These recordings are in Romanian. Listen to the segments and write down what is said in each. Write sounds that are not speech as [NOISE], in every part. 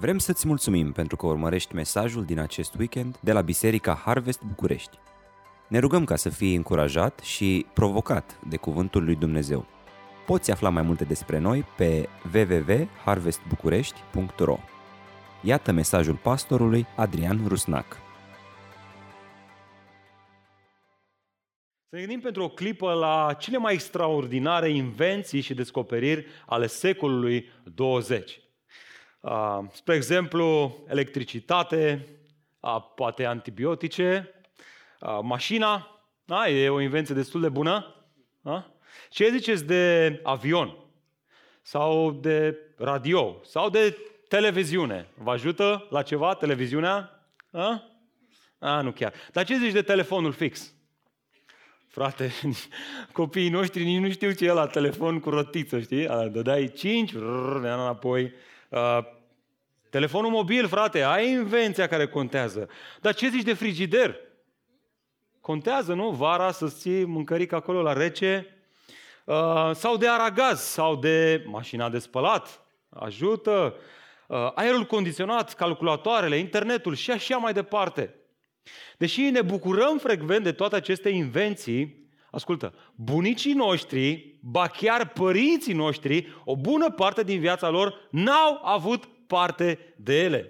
Vrem să-ți mulțumim pentru că urmărești mesajul din acest weekend de la Biserica Harvest București. Ne rugăm ca să fii încurajat și provocat de Cuvântul lui Dumnezeu. Poți afla mai multe despre noi pe www.harvestbucurești.ro Iată mesajul pastorului Adrian Rusnac. Să ne gândim pentru o clipă la cele mai extraordinare invenții și descoperiri ale secolului 20. Uh, spre exemplu, electricitate, uh, poate antibiotice, uh, mașina, da, e o invenție destul de bună. Da? Ce ziceți de avion? Sau de radio? Sau de televiziune? Vă ajută la ceva televiziunea? A? A, nu chiar. Dar ce zici de telefonul fix? Frate, [LAUGHS] copiii noștri nici nu știu ce e la telefon cu rotiță, știi? Dădeai 5, înapoi. Uh, telefonul mobil, frate, ai invenția care contează. Dar ce zici de frigider? Contează, nu? Vara să ții mâncărică acolo la rece. Uh, sau de aragaz, sau de mașina de spălat. Ajută. Uh, aerul condiționat, calculatoarele, internetul și așa mai departe. Deși ne bucurăm frecvent de toate aceste invenții, ascultă, bunicii noștri, ba chiar părinții noștri, o bună parte din viața lor n-au avut parte de ele.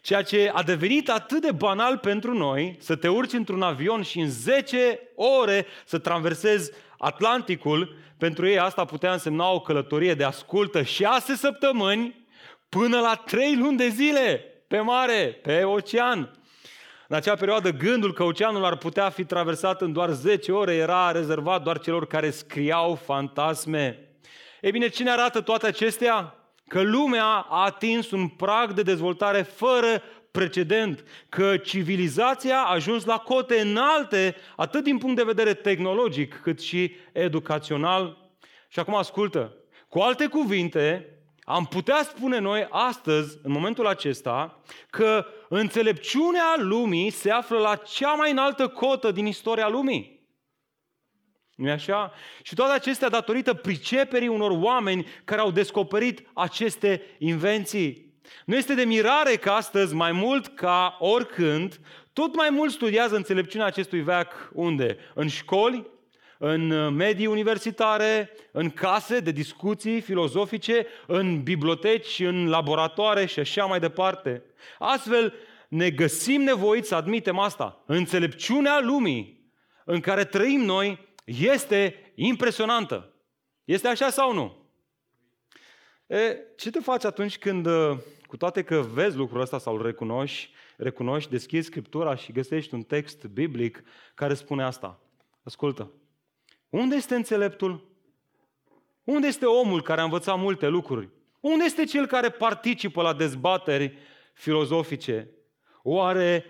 Ceea ce a devenit atât de banal pentru noi, să te urci într-un avion și în 10 ore să traversezi Atlanticul, pentru ei asta putea însemna o călătorie de ascultă 6 săptămâni până la 3 luni de zile pe mare, pe ocean. În acea perioadă, gândul că oceanul ar putea fi traversat în doar 10 ore era rezervat doar celor care scriau fantasme. Ei bine, cine arată toate acestea? Că lumea a atins un prag de dezvoltare fără precedent, că civilizația a ajuns la cote înalte, atât din punct de vedere tehnologic, cât și educațional. Și acum ascultă, cu alte cuvinte, am putea spune noi astăzi, în momentul acesta, că înțelepciunea lumii se află la cea mai înaltă cotă din istoria lumii. Nu așa? Și toate acestea datorită priceperii unor oameni care au descoperit aceste invenții. Nu este de mirare că astăzi, mai mult ca oricând, tot mai mult studiază înțelepciunea acestui veac unde? În școli, în uh, medii universitare, în case de discuții filozofice, în biblioteci, în laboratoare și așa mai departe. Astfel, ne găsim nevoiți să admitem asta. Înțelepciunea lumii în care trăim noi este impresionantă. Este așa sau nu? E, ce te faci atunci când, uh, cu toate că vezi lucrul ăsta sau îl recunoști, recunoști, deschizi Scriptura și găsești un text biblic care spune asta? Ascultă, unde este înțeleptul? Unde este omul care a învățat multe lucruri? Unde este cel care participă la dezbateri filozofice? Oare,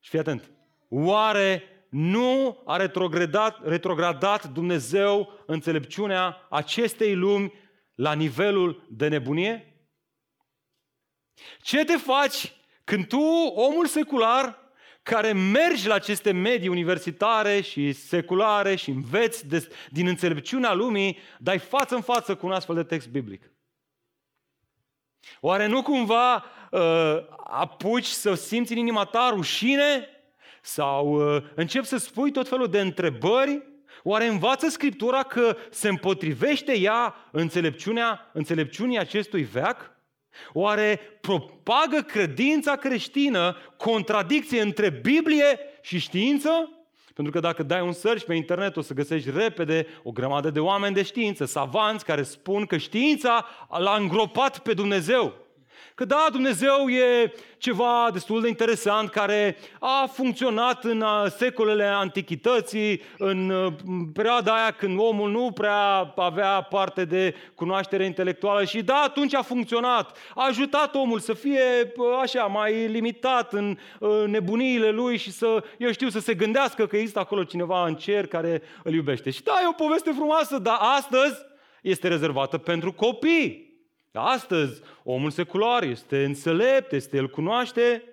și fii atent, oare nu a retrogradat, retrogradat Dumnezeu înțelepciunea acestei lumi la nivelul de nebunie? Ce te faci când tu, omul secular, care mergi la aceste medii universitare și seculare și înveți de, din înțelepciunea lumii, dai față în față cu un astfel de text biblic. Oare nu cumva uh, apuci să simți în inima ta rușine? Sau uh, începi să spui tot felul de întrebări? Oare învață Scriptura că se împotrivește ea înțelepciunea, înțelepciunii acestui veac? Oare propagă credința creștină contradicție între Biblie și știință? Pentru că dacă dai un search pe internet o să găsești repede o grămadă de oameni de știință, savanți care spun că știința l-a îngropat pe Dumnezeu. Că da, Dumnezeu e ceva destul de interesant care a funcționat în uh, secolele antichității, în uh, perioada aia când omul nu prea avea parte de cunoaștere intelectuală și da, atunci a funcționat. A ajutat omul să fie uh, așa mai limitat în nebuniile lui și să, eu știu, să se gândească că există acolo cineva în cer care îl iubește. Și da, e o poveste frumoasă, dar astăzi este rezervată pentru copii. Astăzi, omul secular este înțelept, este, el cunoaște.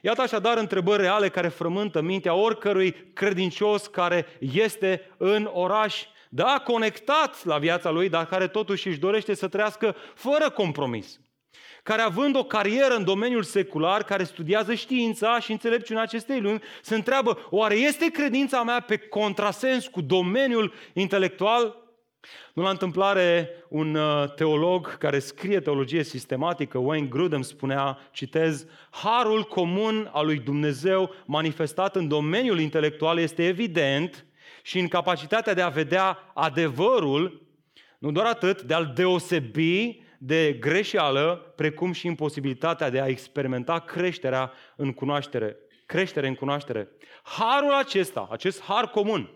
Iată așadar întrebări reale care frământă mintea oricărui credincios care este în oraș, da, conectat la viața lui, dar care totuși își dorește să trăiască fără compromis. care având o carieră în domeniul secular, care studiază știința și înțelepciunea acestei lumi, se întreabă, oare este credința mea pe contrasens cu domeniul intelectual? Nu la întâmplare, un uh, teolog care scrie teologie sistematică, Wayne Grudem, spunea, citez, Harul comun al lui Dumnezeu manifestat în domeniul intelectual este evident și în capacitatea de a vedea adevărul, nu doar atât, de a-l deosebi de greșeală, precum și imposibilitatea de a experimenta creșterea în cunoaștere. Creștere în cunoaștere. Harul acesta, acest har comun,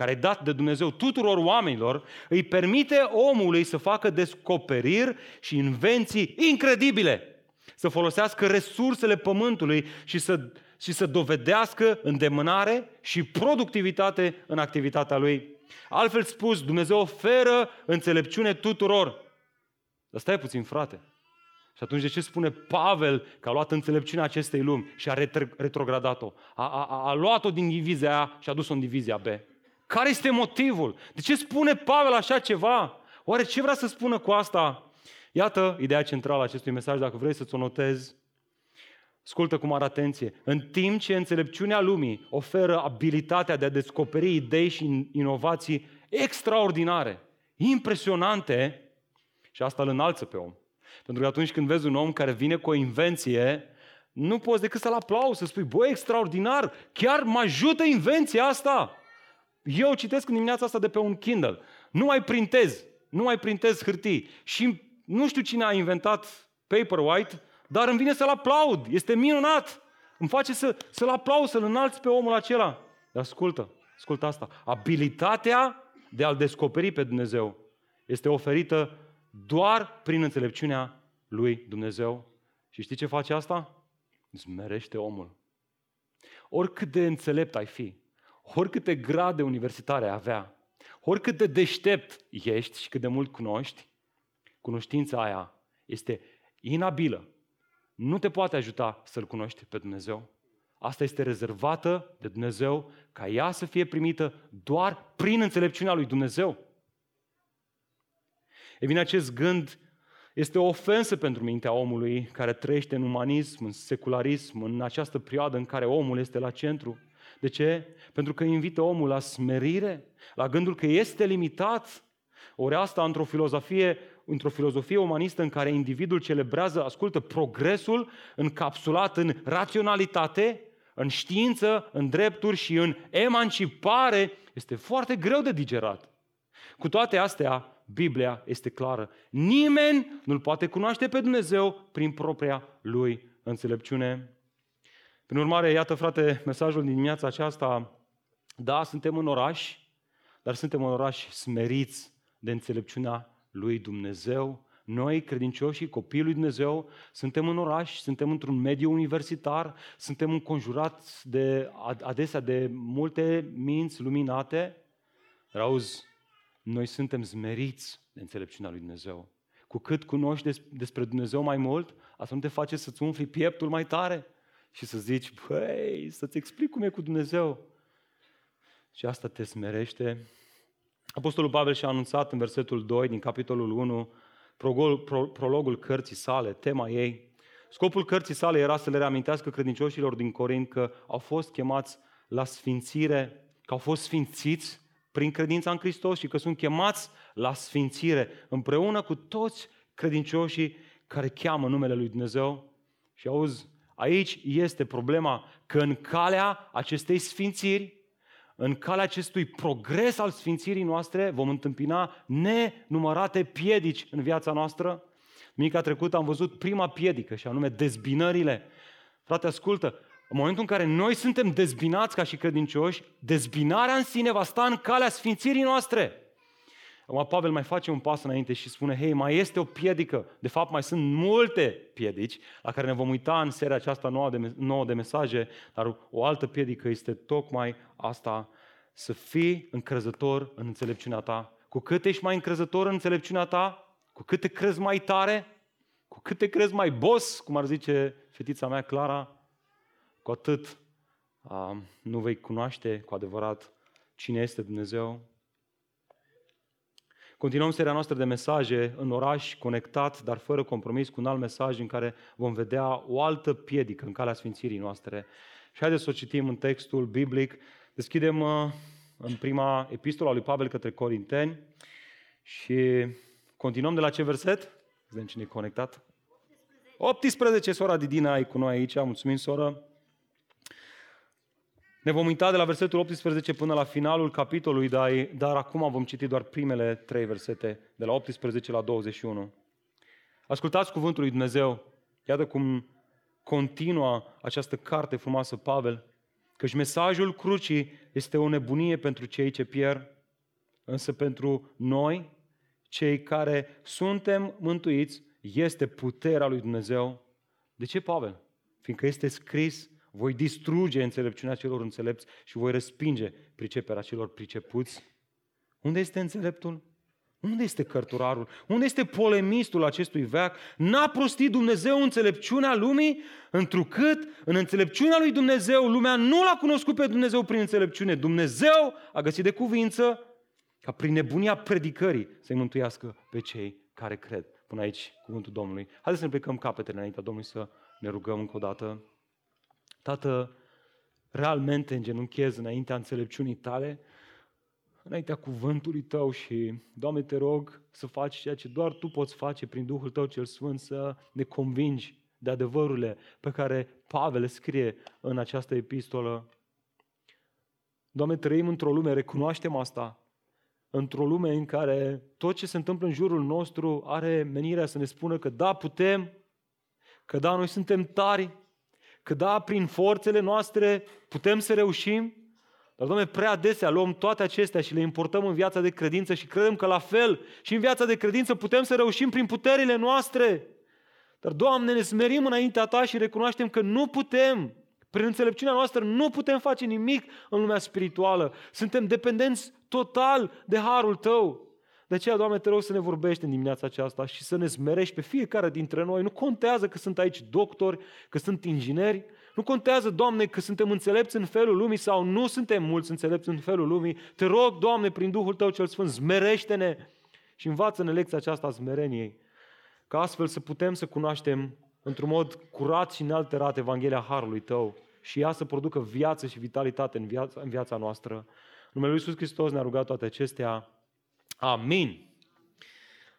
care e dat de Dumnezeu tuturor oamenilor, îi permite omului să facă descoperiri și invenții incredibile, să folosească resursele pământului și să, și să dovedească îndemânare și productivitate în activitatea lui. Altfel spus, Dumnezeu oferă înțelepciune tuturor. Dar stai puțin, frate. Și atunci de ce spune Pavel că a luat înțelepciunea acestei lumi și a retrogradat-o? A, a, a luat-o din divizia A și a dus-o în divizia B. Care este motivul? De ce spune Pavel așa ceva? Oare ce vrea să spună cu asta? Iată ideea centrală a acestui mesaj, dacă vrei să-ți o notezi. Ascultă cu mare atenție. În timp ce înțelepciunea lumii oferă abilitatea de a descoperi idei și inovații extraordinare, impresionante, și asta îl înalță pe om. Pentru că atunci când vezi un om care vine cu o invenție, nu poți decât să-l aplauzi, să spui, băi, extraordinar, chiar mă ajută invenția asta. Eu citesc în dimineața asta de pe un Kindle. Nu mai printez, nu mai printez hârtii. Și nu știu cine a inventat Paperwhite, dar îmi vine să-l aplaud. Este minunat. Îmi face să, să-l aplaud, să-l înalți pe omul acela. Dar ascultă, ascultă asta. Abilitatea de a-L descoperi pe Dumnezeu este oferită doar prin înțelepciunea lui Dumnezeu. Și știi ce face asta? Zmerește omul. Oricât de înțelept ai fi, oricâte grade universitare ai avea, oricât de deștept ești și cât de mult cunoști, cunoștința aia este inabilă. Nu te poate ajuta să-L cunoști pe Dumnezeu. Asta este rezervată de Dumnezeu ca ea să fie primită doar prin înțelepciunea lui Dumnezeu. E bine, acest gând este o ofensă pentru mintea omului care trăiește în umanism, în secularism, în această perioadă în care omul este la centru. De ce? Pentru că invită omul la smerire, la gândul că este limitat. Ori asta într-o filozofie, într-o filozofie umanistă în care individul celebrează, ascultă, progresul încapsulat în raționalitate, în știință, în drepturi și în emancipare, este foarte greu de digerat. Cu toate astea, Biblia este clară. Nimeni nu-L poate cunoaște pe Dumnezeu prin propria Lui înțelepciune. Prin urmare, iată, frate, mesajul din dimineața aceasta, da, suntem în oraș, dar suntem în oraș smeriți de înțelepciunea lui Dumnezeu. Noi, credincioșii, copiii lui Dumnezeu, suntem în oraș, suntem într-un mediu universitar, suntem înconjurați de, adesea de multe minți luminate. Dar auzi, noi suntem zmeriți de înțelepciunea lui Dumnezeu. Cu cât cunoști des, despre Dumnezeu mai mult, atunci te face să-ți umfli pieptul mai tare și să zici, băi, să-ți explic cum e cu Dumnezeu. Și asta te smerește. Apostolul Pavel și-a anunțat în versetul 2 din capitolul 1 prologul cărții sale, tema ei. Scopul cărții sale era să le reamintească credincioșilor din Corint că au fost chemați la sfințire, că au fost sfințiți prin credința în Hristos și că sunt chemați la sfințire împreună cu toți credincioșii care cheamă numele lui Dumnezeu. Și auzi, aici este problema că în calea acestei sfințiri, în calea acestui progres al sfințirii noastre, vom întâmpina nenumărate piedici în viața noastră. Mica trecută am văzut prima piedică și anume dezbinările. Frate, ascultă, în momentul în care noi suntem dezbinați ca și credincioși, dezbinarea în sine va sta în calea sfințirii noastre. Acum Pavel mai face un pas înainte și spune, hei, mai este o piedică. De fapt, mai sunt multe piedici la care ne vom uita în seria aceasta nouă de, nouă de mesaje, dar o altă piedică este tocmai asta, să fii încrezător în înțelepciunea ta. Cu cât ești mai încrezător în înțelepciunea ta, cu cât te crezi mai tare, cu cât te crezi mai boss, cum ar zice fetița mea Clara, cu atât uh, nu vei cunoaște cu adevărat cine este Dumnezeu. Continuăm seria noastră de mesaje în oraș, conectat, dar fără compromis, cu un alt mesaj în care vom vedea o altă piedică în calea sfințirii noastre. Și haideți să o citim în textul biblic. Deschidem uh, în prima epistola lui Pavel către Corinteni și continuăm de la ce verset? Vedem cine e conectat. 18, sora Didina ai cu noi aici, mulțumim soră. Ne vom uita de la versetul 18 până la finalul capitolului, dar, dar acum vom citi doar primele trei versete, de la 18 la 21. Ascultați cuvântul lui Dumnezeu. Iată cum continuă această carte frumoasă Pavel, căci mesajul crucii este o nebunie pentru cei ce pierd, însă pentru noi, cei care suntem mântuiți, este puterea lui Dumnezeu. De ce Pavel? Fiindcă este scris voi distruge înțelepciunea celor înțelepți și voi respinge priceperea celor pricepuți. Unde este înțeleptul? Unde este cărturarul? Unde este polemistul acestui veac? N-a prostit Dumnezeu înțelepciunea lumii, întrucât în înțelepciunea lui Dumnezeu lumea nu l-a cunoscut pe Dumnezeu prin înțelepciune. Dumnezeu a găsit de cuvință ca prin nebunia predicării să-i mântuiască pe cei care cred. Până aici cuvântul Domnului. Haideți să ne plecăm capetele înaintea Domnului să ne rugăm încă o dată. Tată, realmente îngenunchez înaintea înțelepciunii tale, înaintea cuvântului tău și, Doamne, te rog să faci ceea ce doar tu poți face prin Duhul tău cel Sfânt, să ne convingi de adevărurile pe care Pavel scrie în această epistolă. Doamne, trăim într-o lume, recunoaștem asta, într-o lume în care tot ce se întâmplă în jurul nostru are menirea să ne spună că da, putem, că da, noi suntem tari, că da, prin forțele noastre putem să reușim, dar, Doamne, prea adesea luăm toate acestea și le importăm în viața de credință și credem că la fel și în viața de credință putem să reușim prin puterile noastre. Dar, Doamne, ne smerim înaintea Ta și recunoaștem că nu putem. Prin înțelepciunea noastră nu putem face nimic în lumea spirituală. Suntem dependenți total de harul Tău. De aceea, Doamne, te rog să ne vorbești în dimineața aceasta și să ne smerești pe fiecare dintre noi. Nu contează că sunt aici doctori, că sunt ingineri, nu contează, Doamne, că suntem înțelepți în felul lumii sau nu suntem mulți înțelepți în felul lumii. Te rog, Doamne, prin Duhul Tău cel Sfânt, smerește-ne și învață-ne lecția aceasta a smereniei, ca astfel să putem să cunoaștem într-un mod curat și nealterat Evanghelia Harului Tău și ea să producă viață și vitalitate în viața, în viața noastră. În numele Lui Iisus Hristos ne-a rugat toate acestea. Amin.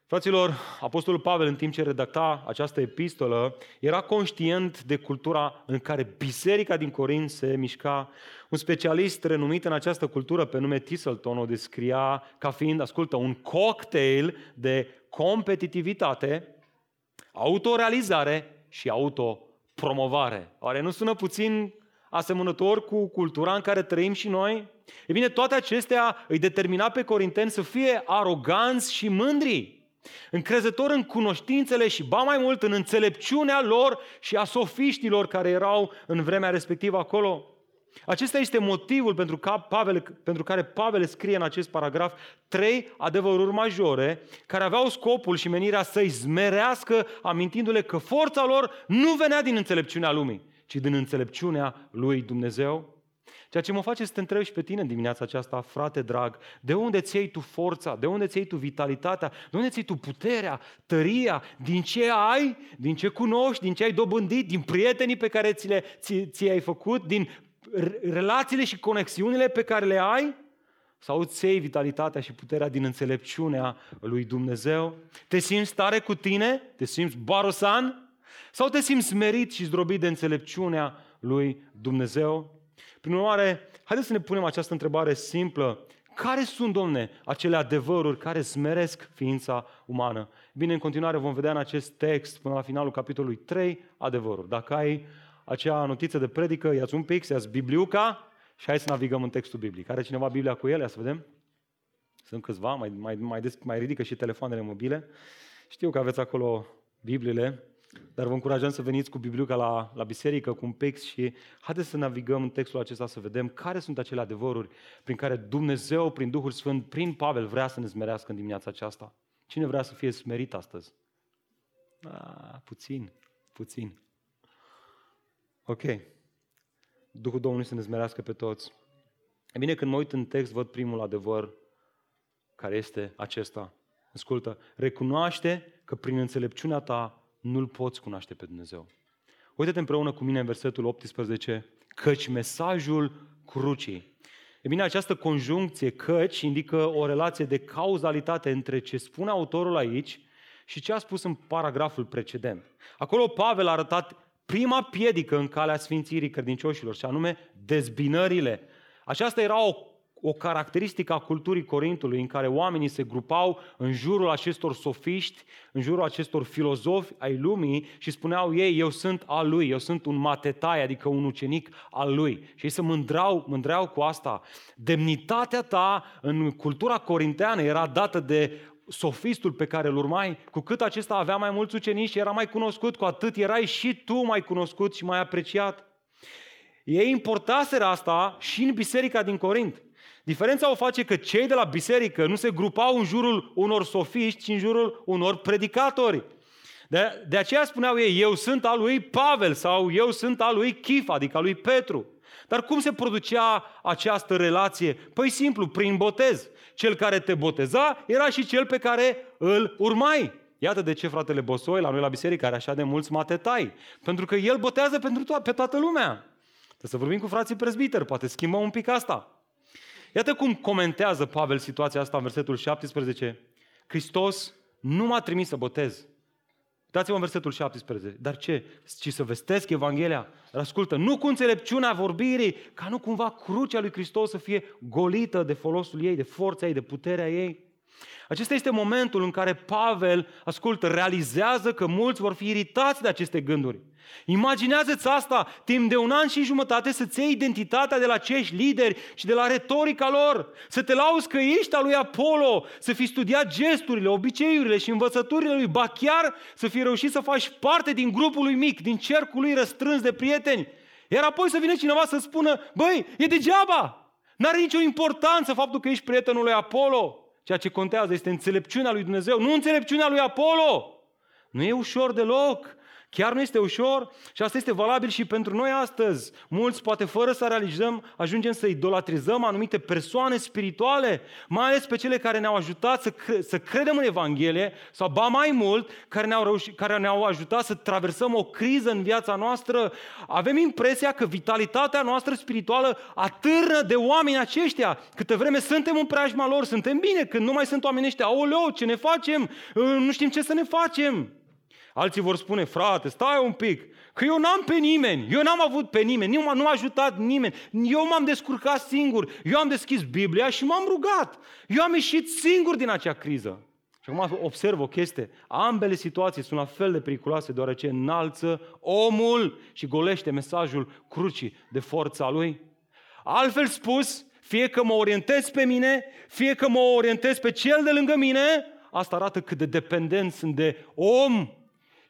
Fraților, Apostolul Pavel, în timp ce redacta această epistolă, era conștient de cultura în care biserica din Corint se mișca. Un specialist renumit în această cultură, pe nume Tisselton, o descria ca fiind, ascultă, un cocktail de competitivitate, autorealizare și autopromovare. Oare nu sună puțin asemănător cu cultura în care trăim și noi? E bine, toate acestea îi determina pe corinteni să fie aroganți și mândri, încrezători în cunoștințele și, ba mai mult, în înțelepciunea lor și a sofiștilor care erau în vremea respectivă acolo. Acesta este motivul pentru, ca Pavel, pentru care Pavel scrie în acest paragraf trei adevăruri majore care aveau scopul și menirea să-i zmerească, amintindu-le că forța lor nu venea din înțelepciunea lumii, ci din înțelepciunea lui Dumnezeu. Ceea ce mă face să te întreb și pe tine în dimineața aceasta, frate drag, de unde ți iei tu forța, de unde ți iei tu vitalitatea, de unde ți iei tu puterea, tăria, din ce ai, din ce cunoști, din ce ai dobândit, din prietenii pe care ți, le, ți, ți ai făcut, din relațiile și conexiunile pe care le ai? Sau îți iei vitalitatea și puterea din înțelepciunea lui Dumnezeu? Te simți tare cu tine? Te simți barosan? Sau te simți smerit și zdrobit de înțelepciunea lui Dumnezeu? Prin urmare, haideți să ne punem această întrebare simplă. Care sunt, domne, acele adevăruri care smeresc ființa umană? Bine, în continuare vom vedea în acest text, până la finalul capitolului 3, adevăruri. Dacă ai acea notiță de predică, ia-ți un pic, ia-ți Bibliuca și hai să navigăm în textul biblic. Are cineva Biblia cu ele? Ia să vedem. Sunt câțiva, mai, mai, mai, des, mai ridică și telefoanele mobile. Știu că aveți acolo Bibliile. Dar vă încurajăm să veniți cu Bibliuca la, la biserică, cu un pix și haideți să navigăm în textul acesta să vedem care sunt acele adevăruri prin care Dumnezeu, prin Duhul Sfânt, prin Pavel vrea să ne smerească în dimineața aceasta. Cine vrea să fie smerit astăzi? A, puțin, puțin. Ok. Duhul Domnului să ne smerească pe toți. E bine, când mă uit în text, văd primul adevăr care este acesta. ascultă, recunoaște că prin înțelepciunea ta nu-L poți cunoaște pe Dumnezeu. Uite-te împreună cu mine în versetul 18, căci mesajul crucii. E bine, această conjuncție căci indică o relație de cauzalitate între ce spune autorul aici și ce a spus în paragraful precedent. Acolo Pavel a arătat prima piedică în calea sfințirii credincioșilor, și anume dezbinările. Aceasta era o o caracteristică a culturii Corintului în care oamenii se grupau în jurul acestor sofiști, în jurul acestor filozofi ai lumii și spuneau ei, eu sunt al lui, eu sunt un matetai, adică un ucenic al lui. Și ei se mândreau, mândreau cu asta. Demnitatea ta în cultura corinteană era dată de sofistul pe care îl urmai, cu cât acesta avea mai mulți ucenici și era mai cunoscut, cu atât erai și tu mai cunoscut și mai apreciat. Ei importaseră asta și în biserica din Corint. Diferența o face că cei de la biserică nu se grupau în jurul unor sofiști, ci în jurul unor predicatori. De, de aceea spuneau ei, eu sunt al lui Pavel sau eu sunt al lui Chif, adică al lui Petru. Dar cum se producea această relație? Păi simplu, prin botez. Cel care te boteza era și cel pe care îl urmai. Iată de ce fratele Bosoi la noi la biserică are așa de mulți matetai. Pentru că el botează pentru to- pe toată lumea. Trebuie să vorbim cu frații prezbiteri, poate schimbăm un pic asta. Iată cum comentează Pavel situația asta în versetul 17. Hristos nu m-a trimis să botez. Uitați-vă în versetul 17. Dar ce? Ci să vestesc Evanghelia? Dar ascultă, nu cu înțelepciunea vorbirii, ca nu cumva crucea lui Hristos să fie golită de folosul ei, de forța ei, de puterea ei. Acesta este momentul în care Pavel, ascultă, realizează că mulți vor fi iritați de aceste gânduri. Imaginează-ți asta, timp de un an și jumătate să-ți iei identitatea de la acești lideri și de la retorica lor, să te lauzi că ești al lui Apollo, să fi studiat gesturile, obiceiurile și învățăturile lui, ba chiar să fi reușit să faci parte din grupul lui mic, din cercul lui răstrâns de prieteni. Iar apoi să vină cineva să spună, băi, e degeaba, N-are nicio importanță faptul că ești prietenul lui Apollo. Ceea ce contează este înțelepciunea lui Dumnezeu, nu înțelepciunea lui Apollo. Nu e ușor deloc. Chiar nu este ușor și asta este valabil și pentru noi astăzi. Mulți, poate fără să realizăm, ajungem să idolatrizăm anumite persoane spirituale, mai ales pe cele care ne-au ajutat să, cre- să credem în Evanghelie sau, ba mai mult, care ne-au, reușit, care ne-au ajutat să traversăm o criză în viața noastră. Avem impresia că vitalitatea noastră spirituală atârnă de oameni aceștia. Câte vreme suntem în preajma lor, suntem bine. Când nu mai sunt oamenii ăștia, aoleo, ce ne facem? Nu știm ce să ne facem. Alții vor spune, frate, stai un pic, că eu n-am pe nimeni, eu n-am avut pe nimeni, nu m-a, nu m-a ajutat nimeni, eu m-am descurcat singur, eu am deschis Biblia și m-am rugat, eu am ieșit singur din acea criză. Și acum observ o chestie, ambele situații sunt la fel de periculoase deoarece înalță omul și golește mesajul crucii de forța lui. Altfel spus, fie că mă orientez pe mine, fie că mă orientez pe cel de lângă mine, asta arată cât de dependent sunt de om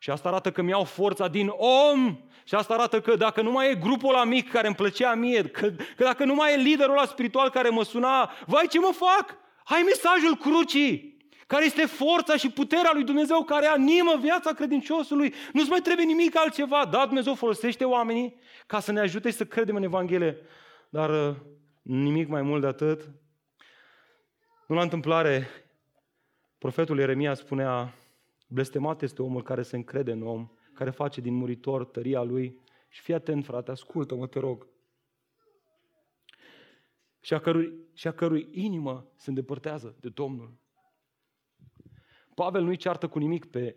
și asta arată că mi-au forța din om. Și asta arată că dacă nu mai e grupul ăla mic care îmi plăcea mie, că, că dacă nu mai e liderul ăla spiritual care mă suna, vai ce mă fac? Hai mesajul crucii, care este forța și puterea lui Dumnezeu care animă viața credinciosului. Nu-ți mai trebuie nimic altceva. Da, Dumnezeu folosește oamenii ca să ne ajute să credem în Evanghelie, dar uh, nimic mai mult de atât. Nu la întâmplare, profetul Ieremia spunea, Blestemat este omul care se încrede în om, care face din muritor tăria lui. Și fii atent, frate, ascultă-mă, te rog. Și a, cărui, și a cărui inimă se îndepărtează de Domnul. Pavel nu-i ceartă cu nimic pe,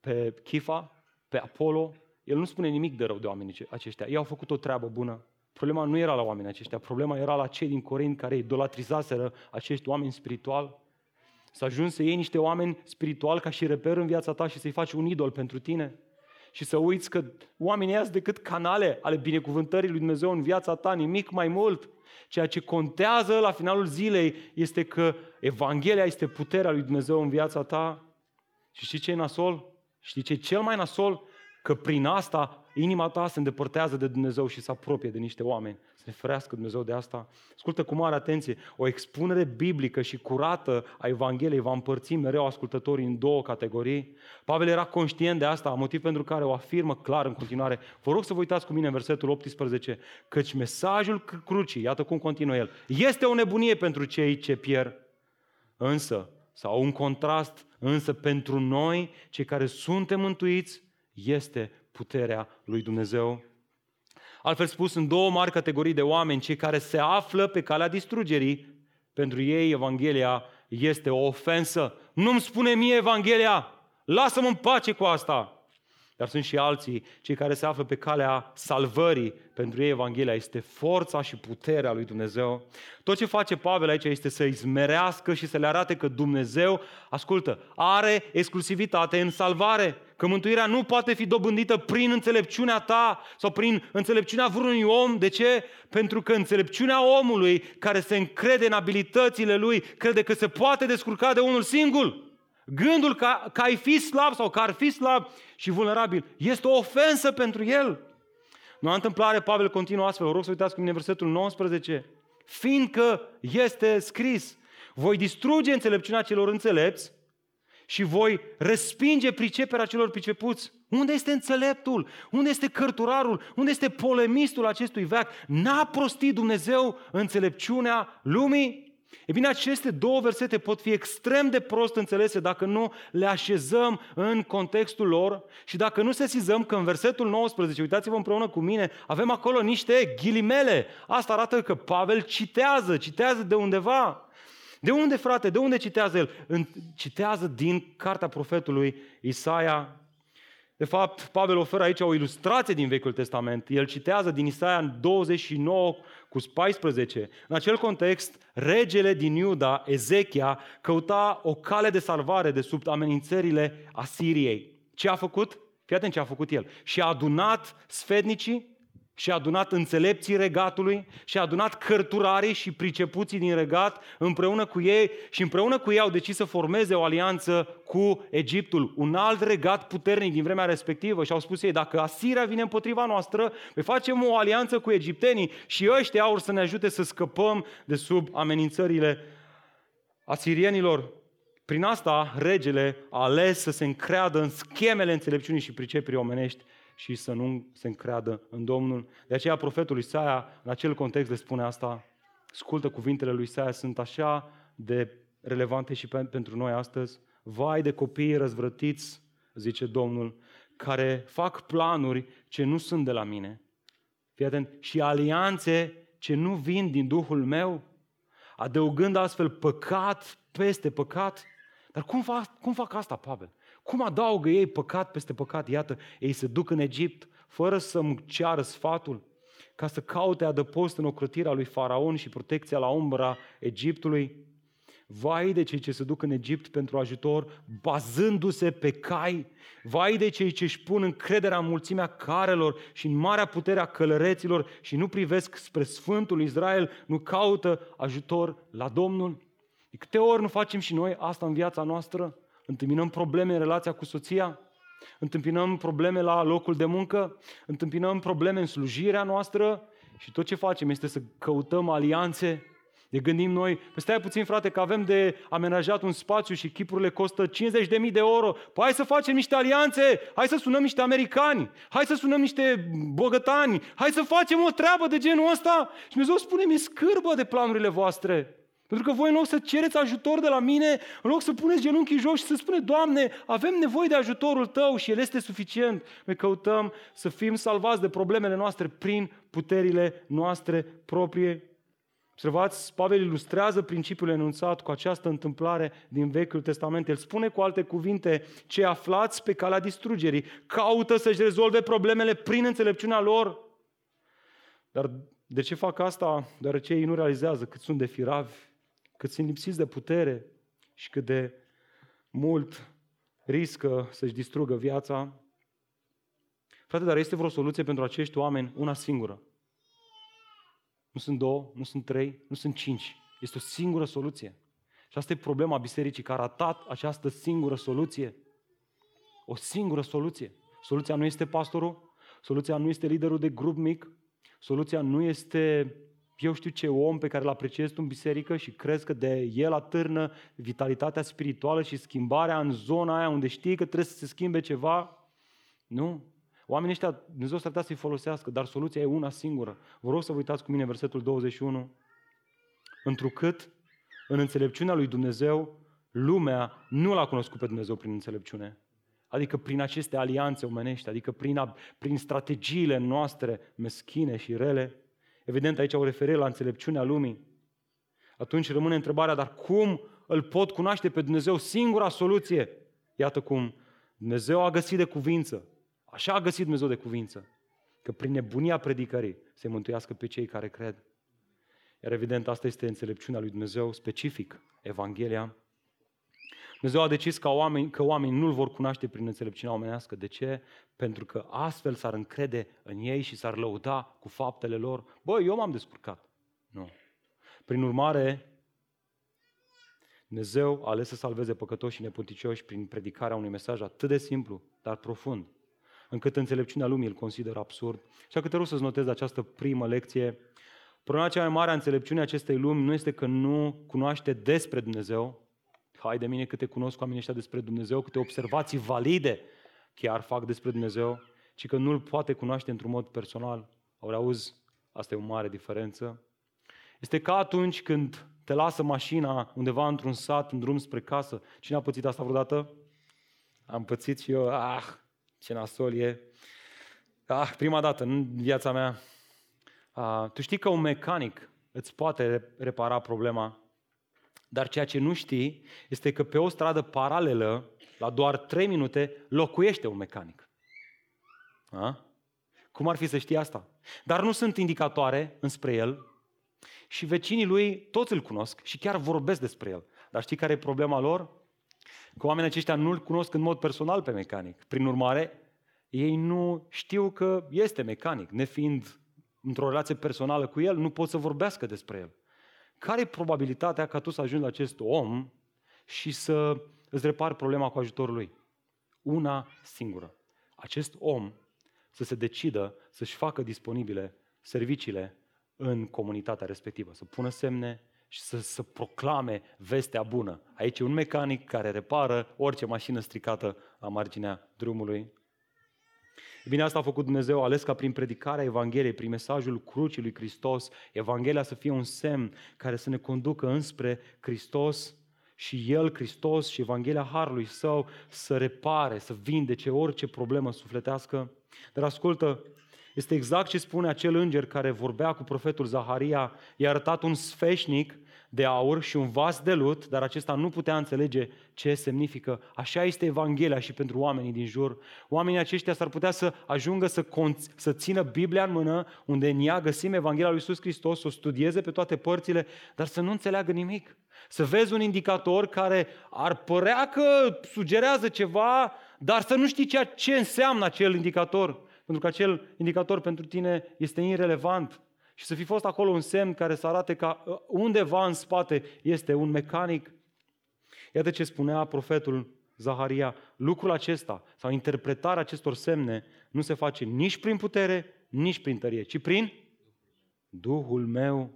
pe Chifa, pe Apollo. El nu spune nimic de rău de oamenii aceștia. Ei au făcut o treabă bună. Problema nu era la oamenii aceștia, problema era la cei din Corint care idolatrizaseră acești oameni spirituali să ajungi să iei niște oameni spiritual ca și reper în viața ta și să-i faci un idol pentru tine. Și să uiți că oamenii sunt decât canale ale binecuvântării lui Dumnezeu în viața ta, nimic mai mult. Ceea ce contează la finalul zilei este că Evanghelia este puterea lui Dumnezeu în viața ta. Și știi ce e nasol? Știi ce e cel mai nasol? Că prin asta inima ta se îndepărtează de Dumnezeu și se apropie de niște oameni. Să ne ferească Dumnezeu de asta. Ascultă cu mare atenție. O expunere biblică și curată a Evangheliei va împărți mereu ascultătorii în două categorii. Pavel era conștient de asta, motiv pentru care o afirmă clar în continuare. Vă rog să vă uitați cu mine în versetul 18, căci mesajul crucii, iată cum continuă el, este o nebunie pentru cei ce pierd, însă sau un contrast, însă pentru noi, cei care suntem mântuiți, este puterea lui Dumnezeu. Altfel spus, în două mari categorii de oameni, cei care se află pe calea distrugerii, pentru ei Evanghelia este o ofensă. Nu-mi spune mie Evanghelia, lasă-mă în pace cu asta. Dar sunt și alții, cei care se află pe calea salvării. Pentru ei Evanghelia este forța și puterea lui Dumnezeu. Tot ce face Pavel aici este să îi zmerească și să le arate că Dumnezeu, ascultă, are exclusivitate în salvare. Că mântuirea nu poate fi dobândită prin înțelepciunea ta sau prin înțelepciunea vreunui om. De ce? Pentru că înțelepciunea omului care se încrede în abilitățile lui, crede că se poate descurca de unul singur. Gândul că, că ai fi slab sau că ar fi slab și vulnerabil este o ofensă pentru el. Nu a întâmplare, Pavel continuă astfel. Vă rog să uitați cu mine versetul 19. Fiindcă este scris, voi distruge înțelepciunea celor înțelepți și voi respinge priceperea celor pricepuți. Unde este înțeleptul? Unde este cărturarul? Unde este polemistul acestui veac? N-a prostit Dumnezeu înțelepciunea lumii? E bine, aceste două versete pot fi extrem de prost înțelese dacă nu le așezăm în contextul lor și dacă nu sesizăm că în versetul 19, uitați-vă împreună cu mine, avem acolo niște ghilimele. Asta arată că Pavel citează, citează de undeva. De unde, frate? De unde citează el? Citează din cartea profetului Isaia de fapt, Pavel oferă aici o ilustrație din Vechiul Testament. El citează din Isaia 29 cu 14. În acel context, regele din Iuda, Ezechia, căuta o cale de salvare de sub amenințările Asiriei. Ce a făcut? Fii atent ce a făcut el. Și a adunat sfednicii și a adunat înțelepții regatului și a adunat cărturarii și pricepuții din regat împreună cu ei și împreună cu ei au decis să formeze o alianță cu Egiptul, un alt regat puternic din vremea respectivă și au spus ei, dacă Asiria vine împotriva noastră, noi facem o alianță cu egiptenii și ăștia au să ne ajute să scăpăm de sub amenințările asirienilor. Prin asta, regele a ales să se încreadă în schemele înțelepciunii și pricepirii omenești și să nu se încreadă în Domnul. De aceea profetul Isaia, în acel context, le spune asta. Ascultă cuvintele lui Isaia, sunt așa de relevante și pentru noi astăzi. Vai de copiii răzvrătiți, zice Domnul, care fac planuri ce nu sunt de la mine. Fii atent, și alianțe ce nu vin din Duhul meu, adăugând astfel păcat peste păcat. Dar cum fac, cum fac asta, Pavel? Cum adaugă ei păcat peste păcat? Iată, ei se duc în Egipt fără să-mi ceară sfatul ca să caute adăpost în ocrotirea lui Faraon și protecția la umbra Egiptului. Vai de cei ce se duc în Egipt pentru ajutor, bazându-se pe cai. Vai de cei ce își pun încrederea în mulțimea carelor și în marea putere a călăreților și nu privesc spre Sfântul Israel, nu caută ajutor la Domnul. De câte ori nu facem și noi asta în viața noastră? Întâmpinăm probleme în relația cu soția, întâmpinăm probleme la locul de muncă, întâmpinăm probleme în slujirea noastră și tot ce facem este să căutăm alianțe. Ne gândim noi, păi stai puțin frate că avem de amenajat un spațiu și chipurile costă 50.000 de euro. Păi hai să facem niște alianțe, hai să sunăm niște americani, hai să sunăm niște bogătani, hai să facem o treabă de genul ăsta. Și Dumnezeu spune, mi scârbă de planurile voastre. Pentru că voi în loc să cereți ajutor de la mine, în loc să puneți genunchii jos și să spune, Doamne, avem nevoie de ajutorul Tău și El este suficient. Noi căutăm să fim salvați de problemele noastre prin puterile noastre proprie. Observați, Pavel ilustrează principiul enunțat cu această întâmplare din Vechiul Testament. El spune cu alte cuvinte, ce aflați pe calea distrugerii, caută să-și rezolve problemele prin înțelepciunea lor. Dar de ce fac asta? Deoarece ei nu realizează cât sunt de firavi cât sunt lipsiți de putere și cât de mult riscă să-și distrugă viața. Frate, dar este vreo soluție pentru acești oameni? Una singură. Nu sunt două, nu sunt trei, nu sunt cinci. Este o singură soluție. Și asta e problema bisericii, care a ratat această singură soluție. O singură soluție. Soluția nu este pastorul, soluția nu este liderul de grup mic, soluția nu este eu știu ce om pe care îl apreciez tu în biserică și crezi că de el atârnă vitalitatea spirituală și schimbarea în zona aia unde știi că trebuie să se schimbe ceva. Nu. Oamenii ăștia, Dumnezeu s-ar putea să-i folosească, dar soluția e una singură. Vă rog să vă uitați cu mine versetul 21. Întrucât în înțelepciunea lui Dumnezeu lumea nu l-a cunoscut pe Dumnezeu prin înțelepciune. Adică prin aceste alianțe omenești, adică prin, prin strategiile noastre meschine și rele. Evident, aici o referire la înțelepciunea lumii. Atunci rămâne întrebarea, dar cum îl pot cunoaște pe Dumnezeu? Singura soluție. Iată cum Dumnezeu a găsit de cuvință. Așa a găsit Dumnezeu de cuvință. Că prin nebunia predicării se mântuiască pe cei care cred. Iar evident, asta este înțelepciunea lui Dumnezeu specific, Evanghelia. Dumnezeu a decis ca oameni, că oamenii nu-L vor cunoaște prin înțelepciunea omenească. De ce? Pentru că astfel s-ar încrede în ei și s-ar lăuda cu faptele lor. Băi, eu m-am descurcat. Nu. Prin urmare, Dumnezeu a ales să salveze păcătoși și neputicioși prin predicarea unui mesaj atât de simplu, dar profund, încât înțelepciunea lumii îl consideră absurd. Așa că te rog să-ți notezi această primă lecție. Problema cea mai mare a înțelepciunii acestei lumi nu este că nu cunoaște despre Dumnezeu, hai de mine câte cunosc oamenii ăștia despre Dumnezeu, câte observații valide chiar fac despre Dumnezeu, ci că nu-L poate cunoaște într-un mod personal. Ori auzi, asta e o mare diferență. Este ca atunci când te lasă mașina undeva într-un sat, în drum spre casă. Cine a pățit asta vreodată? Am pățit și eu, ah, ce nasol e. Ah, prima dată în viața mea. Ah, tu știi că un mecanic îți poate repara problema, dar ceea ce nu știi este că pe o stradă paralelă, la doar 3 minute, locuiește un mecanic. A? Cum ar fi să știi asta? Dar nu sunt indicatoare înspre el, și vecinii lui toți îl cunosc și chiar vorbesc despre el. Dar știi care e problema lor? Că oamenii aceștia nu îl cunosc în mod personal pe mecanic. Prin urmare, ei nu știu că este mecanic. Nefiind într-o relație personală cu el, nu pot să vorbească despre el. Care e probabilitatea ca tu să ajungi la acest om și să îți repari problema cu ajutorul lui? Una singură. Acest om să se decidă să-și facă disponibile serviciile în comunitatea respectivă, să pună semne și să, să proclame vestea bună. Aici e un mecanic care repară orice mașină stricată la marginea drumului. E bine, asta a făcut Dumnezeu, a ales ca prin predicarea Evangheliei, prin mesajul crucii lui Hristos, Evanghelia să fie un semn care să ne conducă înspre Hristos și El, Hristos și Evanghelia Harului Său să repare, să vindece orice problemă sufletească. Dar ascultă, este exact ce spune acel înger care vorbea cu profetul Zaharia. I-a arătat un sfeșnic de aur și un vas de lut, dar acesta nu putea înțelege ce semnifică. Așa este Evanghelia și pentru oamenii din jur. Oamenii aceștia s-ar putea să ajungă să, conț- să țină Biblia în mână, unde în ea găsim Evanghelia lui Iisus Hristos, să o studieze pe toate părțile, dar să nu înțeleagă nimic. Să vezi un indicator care ar părea că sugerează ceva, dar să nu știi ceea ce înseamnă acel indicator pentru că acel indicator pentru tine este irelevant și să fi fost acolo un semn care să arate că uh, undeva în spate este un mecanic. Iată ce spunea profetul Zaharia, lucrul acesta sau interpretarea acestor semne nu se face nici prin putere, nici prin tărie, ci prin Duhul meu.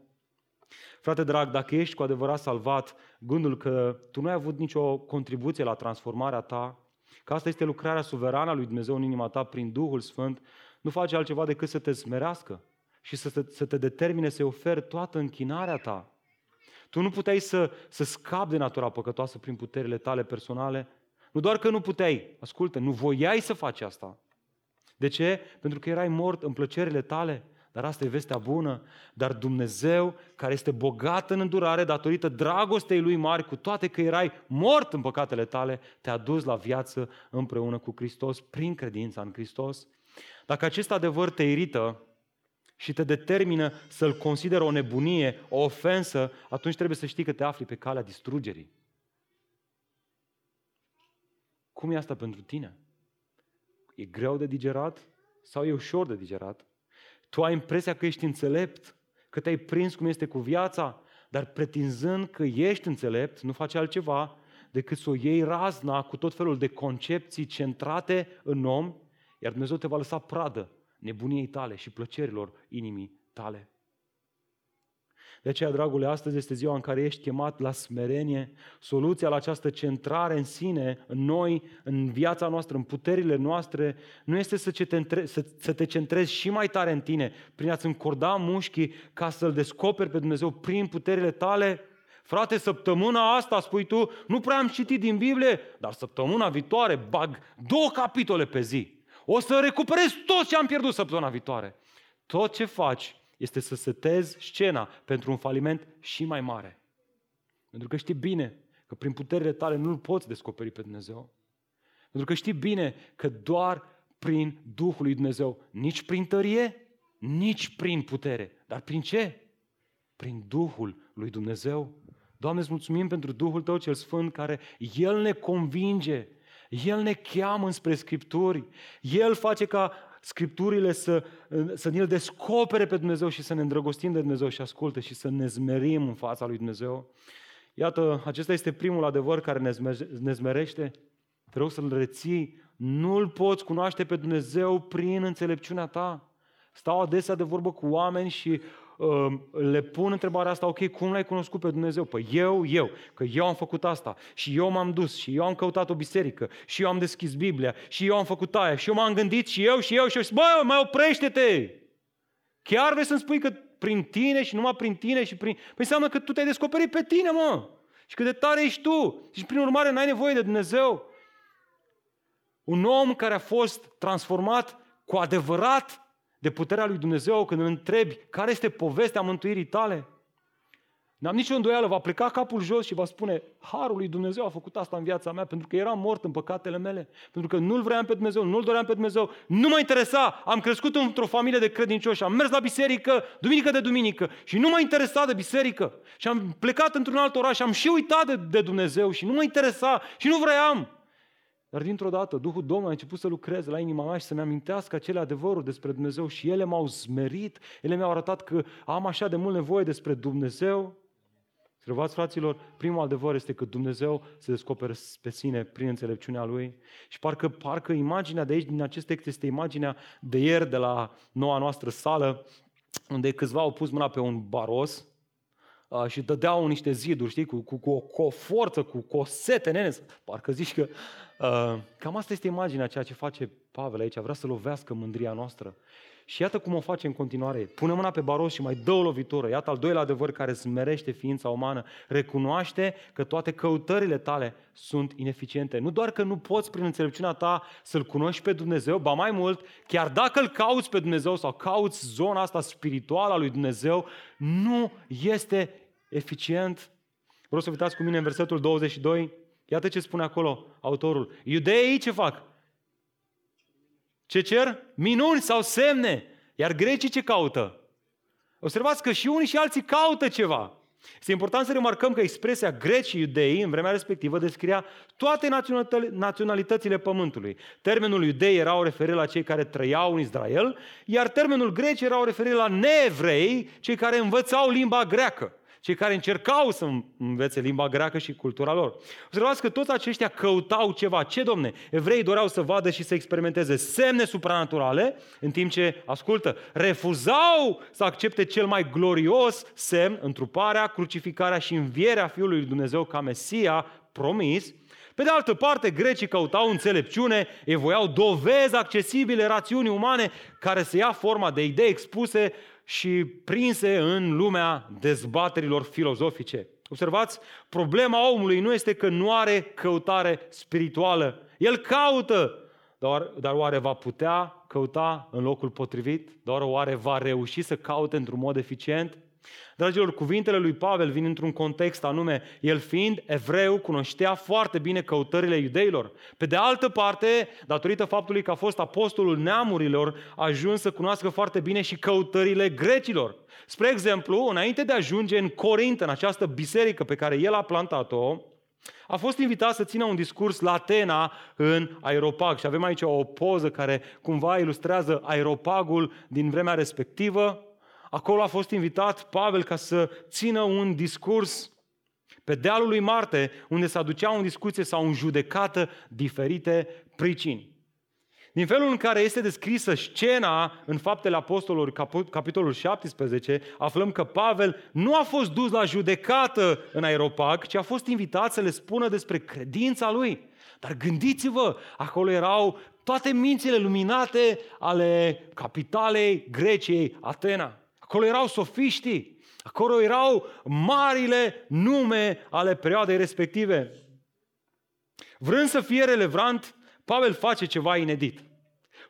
Frate drag, dacă ești cu adevărat salvat, gândul că tu nu ai avut nicio contribuție la transformarea ta, Că asta este lucrarea suverană a lui Dumnezeu în inima ta prin Duhul Sfânt, nu face altceva decât să te smerească și să, să, să te determine să-i oferi toată închinarea ta. Tu nu puteai să, să scapi de natura păcătoasă prin puterile tale personale. Nu doar că nu puteai, ascultă, nu voiai să faci asta. De ce? Pentru că erai mort în plăcerile tale, dar asta e vestea bună. Dar Dumnezeu, care este bogat în îndurare datorită dragostei Lui mari, cu toate că erai mort în păcatele tale, te-a dus la viață împreună cu Hristos, prin credința în Hristos. Dacă acest adevăr te irită și te determină să-l consideră o nebunie, o ofensă, atunci trebuie să știi că te afli pe calea distrugerii. Cum e asta pentru tine? E greu de digerat sau e ușor de digerat? Tu ai impresia că ești înțelept, că te-ai prins cum este cu viața, dar pretinzând că ești înțelept, nu faci altceva decât să o iei razna cu tot felul de concepții centrate în om, iar Dumnezeu te va lăsa pradă nebuniei tale și plăcerilor inimii tale. De aceea, dragule, astăzi este ziua în care ești chemat la smerenie. Soluția la această centrare în sine, în noi, în viața noastră, în puterile noastre, nu este să, te, între- să, să te centrezi și mai tare în tine, prin a-ți încorda mușchii ca să-L descoperi pe Dumnezeu prin puterile tale, Frate, săptămâna asta, spui tu, nu prea am citit din Biblie, dar săptămâna viitoare bag două capitole pe zi. O să recuperez tot ce am pierdut săptămâna viitoare. Tot ce faci este să setezi scena pentru un faliment și mai mare. Pentru că știi bine că prin puterile tale nu-L poți descoperi pe Dumnezeu. Pentru că știi bine că doar prin Duhul lui Dumnezeu, nici prin tărie, nici prin putere. Dar prin ce? Prin Duhul lui Dumnezeu. Doamne, îți mulțumim pentru Duhul Tău cel Sfânt care El ne convinge, El ne cheamă înspre Scripturi, El face ca Scripturile să, să ne-L descopere pe Dumnezeu și să ne îndrăgostim de Dumnezeu și asculte și să ne zmerim în fața lui Dumnezeu. Iată, acesta este primul adevăr care ne zmerește. Te rog să-l reții. Nu-L poți cunoaște pe Dumnezeu prin înțelepciunea ta. Stau adesea de vorbă cu oameni și uh, le pun întrebarea asta, ok, cum l-ai cunoscut pe Dumnezeu? Păi eu, eu, că eu am făcut asta și eu m-am dus și eu am căutat o biserică și eu am deschis Biblia și eu am făcut aia și eu m-am gândit și eu și eu și eu și bă, mai oprește-te! Chiar vrei să-mi spui că prin tine și numai prin tine și prin... Păi înseamnă că tu te-ai descoperit pe tine, mă! Și cât de tare ești tu! Și prin urmare n-ai nevoie de Dumnezeu. Un om care a fost transformat cu adevărat de puterea lui Dumnezeu când îl întrebi care este povestea mântuirii tale, N-am nicio îndoială, va pleca capul jos și va spune Harul lui Dumnezeu a făcut asta în viața mea pentru că eram mort în păcatele mele, pentru că nu-L vreau pe Dumnezeu, nu-L doream pe Dumnezeu, nu mă interesa, am crescut într-o familie de credincioși, am mers la biserică, duminică de duminică și nu m-a interesat de biserică. Și am plecat într-un alt oraș, am și uitat de, de Dumnezeu și nu mă interesa și nu vreau. Dar dintr-o dată Duhul Domnului a început să lucreze la inima mea și să-mi amintească acele adevăruri despre Dumnezeu și ele m-au zmerit, ele mi-au arătat că am așa de mult nevoie despre Dumnezeu. Observați, fraților, primul adevăr este că Dumnezeu se descoperă pe sine prin înțelepciunea Lui și parcă, parcă imaginea de aici, din acest text, este imaginea de ieri de la noua noastră sală, unde câțiva au pus mâna pe un baros uh, și dădeau niște ziduri, știi, cu, cu, cu, o, cu o forță, cu, cu o sete, nene, parcă zici că... Uh, cam asta este imaginea ceea ce face Pavel aici, vrea să lovească mândria noastră. Și iată cum o face în continuare. Pune mâna pe baros și mai dă o lovitură. Iată al doilea adevăr care smerește ființa umană. Recunoaște că toate căutările tale sunt ineficiente. Nu doar că nu poți prin înțelepciunea ta să-L cunoști pe Dumnezeu, ba mai mult, chiar dacă îl cauți pe Dumnezeu sau cauți zona asta spirituală a lui Dumnezeu, nu este eficient. Vreau să uitați cu mine în versetul 22. Iată ce spune acolo autorul. Iudeii ce fac? Ce cer? Minuni sau semne. Iar grecii ce caută? Observați că și unii și alții caută ceva. Este important să remarcăm că expresia greci și iudei în vremea respectivă descria toate naționalitățile pământului. Termenul iudei era o referire la cei care trăiau în Israel, iar termenul greci era o referire la neevrei, cei care învățau limba greacă cei care încercau să învețe limba greacă și cultura lor. Observați că toți aceștia căutau ceva. Ce, domne? Evrei doreau să vadă și să experimenteze semne supranaturale, în timp ce, ascultă, refuzau să accepte cel mai glorios semn, întruparea, crucificarea și învierea Fiului lui Dumnezeu ca Mesia promis, pe de altă parte, grecii căutau înțelepciune, evoiau dovezi accesibile rațiunii umane care să ia forma de idei expuse și prinse în lumea dezbaterilor filozofice. Observați, problema omului nu este că nu are căutare spirituală. El caută, dar, dar oare va putea căuta în locul potrivit? Doar oare va reuși să caute într-un mod eficient? Dragilor, cuvintele lui Pavel vin într-un context anume, el fiind evreu, cunoștea foarte bine căutările iudeilor. Pe de altă parte, datorită faptului că a fost apostolul neamurilor, a ajuns să cunoască foarte bine și căutările grecilor. Spre exemplu, înainte de a ajunge în Corint, în această biserică pe care el a plantat-o, a fost invitat să țină un discurs la Atena în aeropag și avem aici o poză care cumva ilustrează aeropagul din vremea respectivă. Acolo a fost invitat Pavel ca să țină un discurs pe dealul lui Marte, unde se aduceau în discuție sau în judecată diferite pricini. Din felul în care este descrisă scena în Faptele Apostolilor, capitolul 17, aflăm că Pavel nu a fost dus la judecată în aeropag, ci a fost invitat să le spună despre credința lui. Dar gândiți-vă, acolo erau toate mințile luminate ale capitalei Greciei, Atena. Acolo erau sofiștii, Acolo erau marile nume ale perioadei respective. Vrând să fie relevant, Pavel face ceva inedit.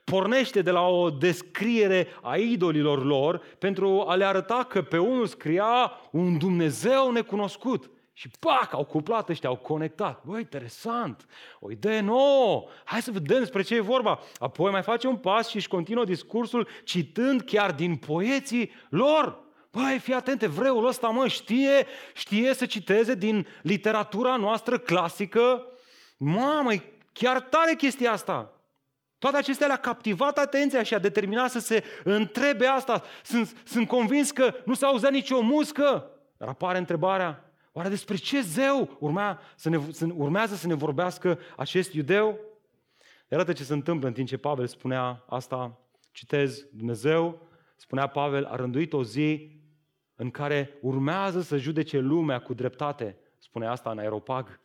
Pornește de la o descriere a idolilor lor pentru a le arăta că pe unul scria un Dumnezeu necunoscut. Și pac, au cuplat ăștia, au conectat. Băi, interesant, o idee nouă, hai să vedem despre ce e vorba. Apoi mai face un pas și își continuă discursul citând chiar din poeții lor. Băi, fii atent, evreul ăsta, mă, știe, știe să citeze din literatura noastră clasică. Mamă, e chiar tare chestia asta. Toate acestea le-a captivat atenția și a determinat să se întrebe asta. Sunt, sunt convins că nu s-a auzit nicio muscă. Dar apare întrebarea, Oare despre ce zeu urmea să ne, să, urmează să ne vorbească acest iudeu? Iată ce se întâmplă în timp ce Pavel spunea asta, citez, Dumnezeu, spunea Pavel, a rânduit o zi în care urmează să judece lumea cu dreptate, spune asta în aeropag.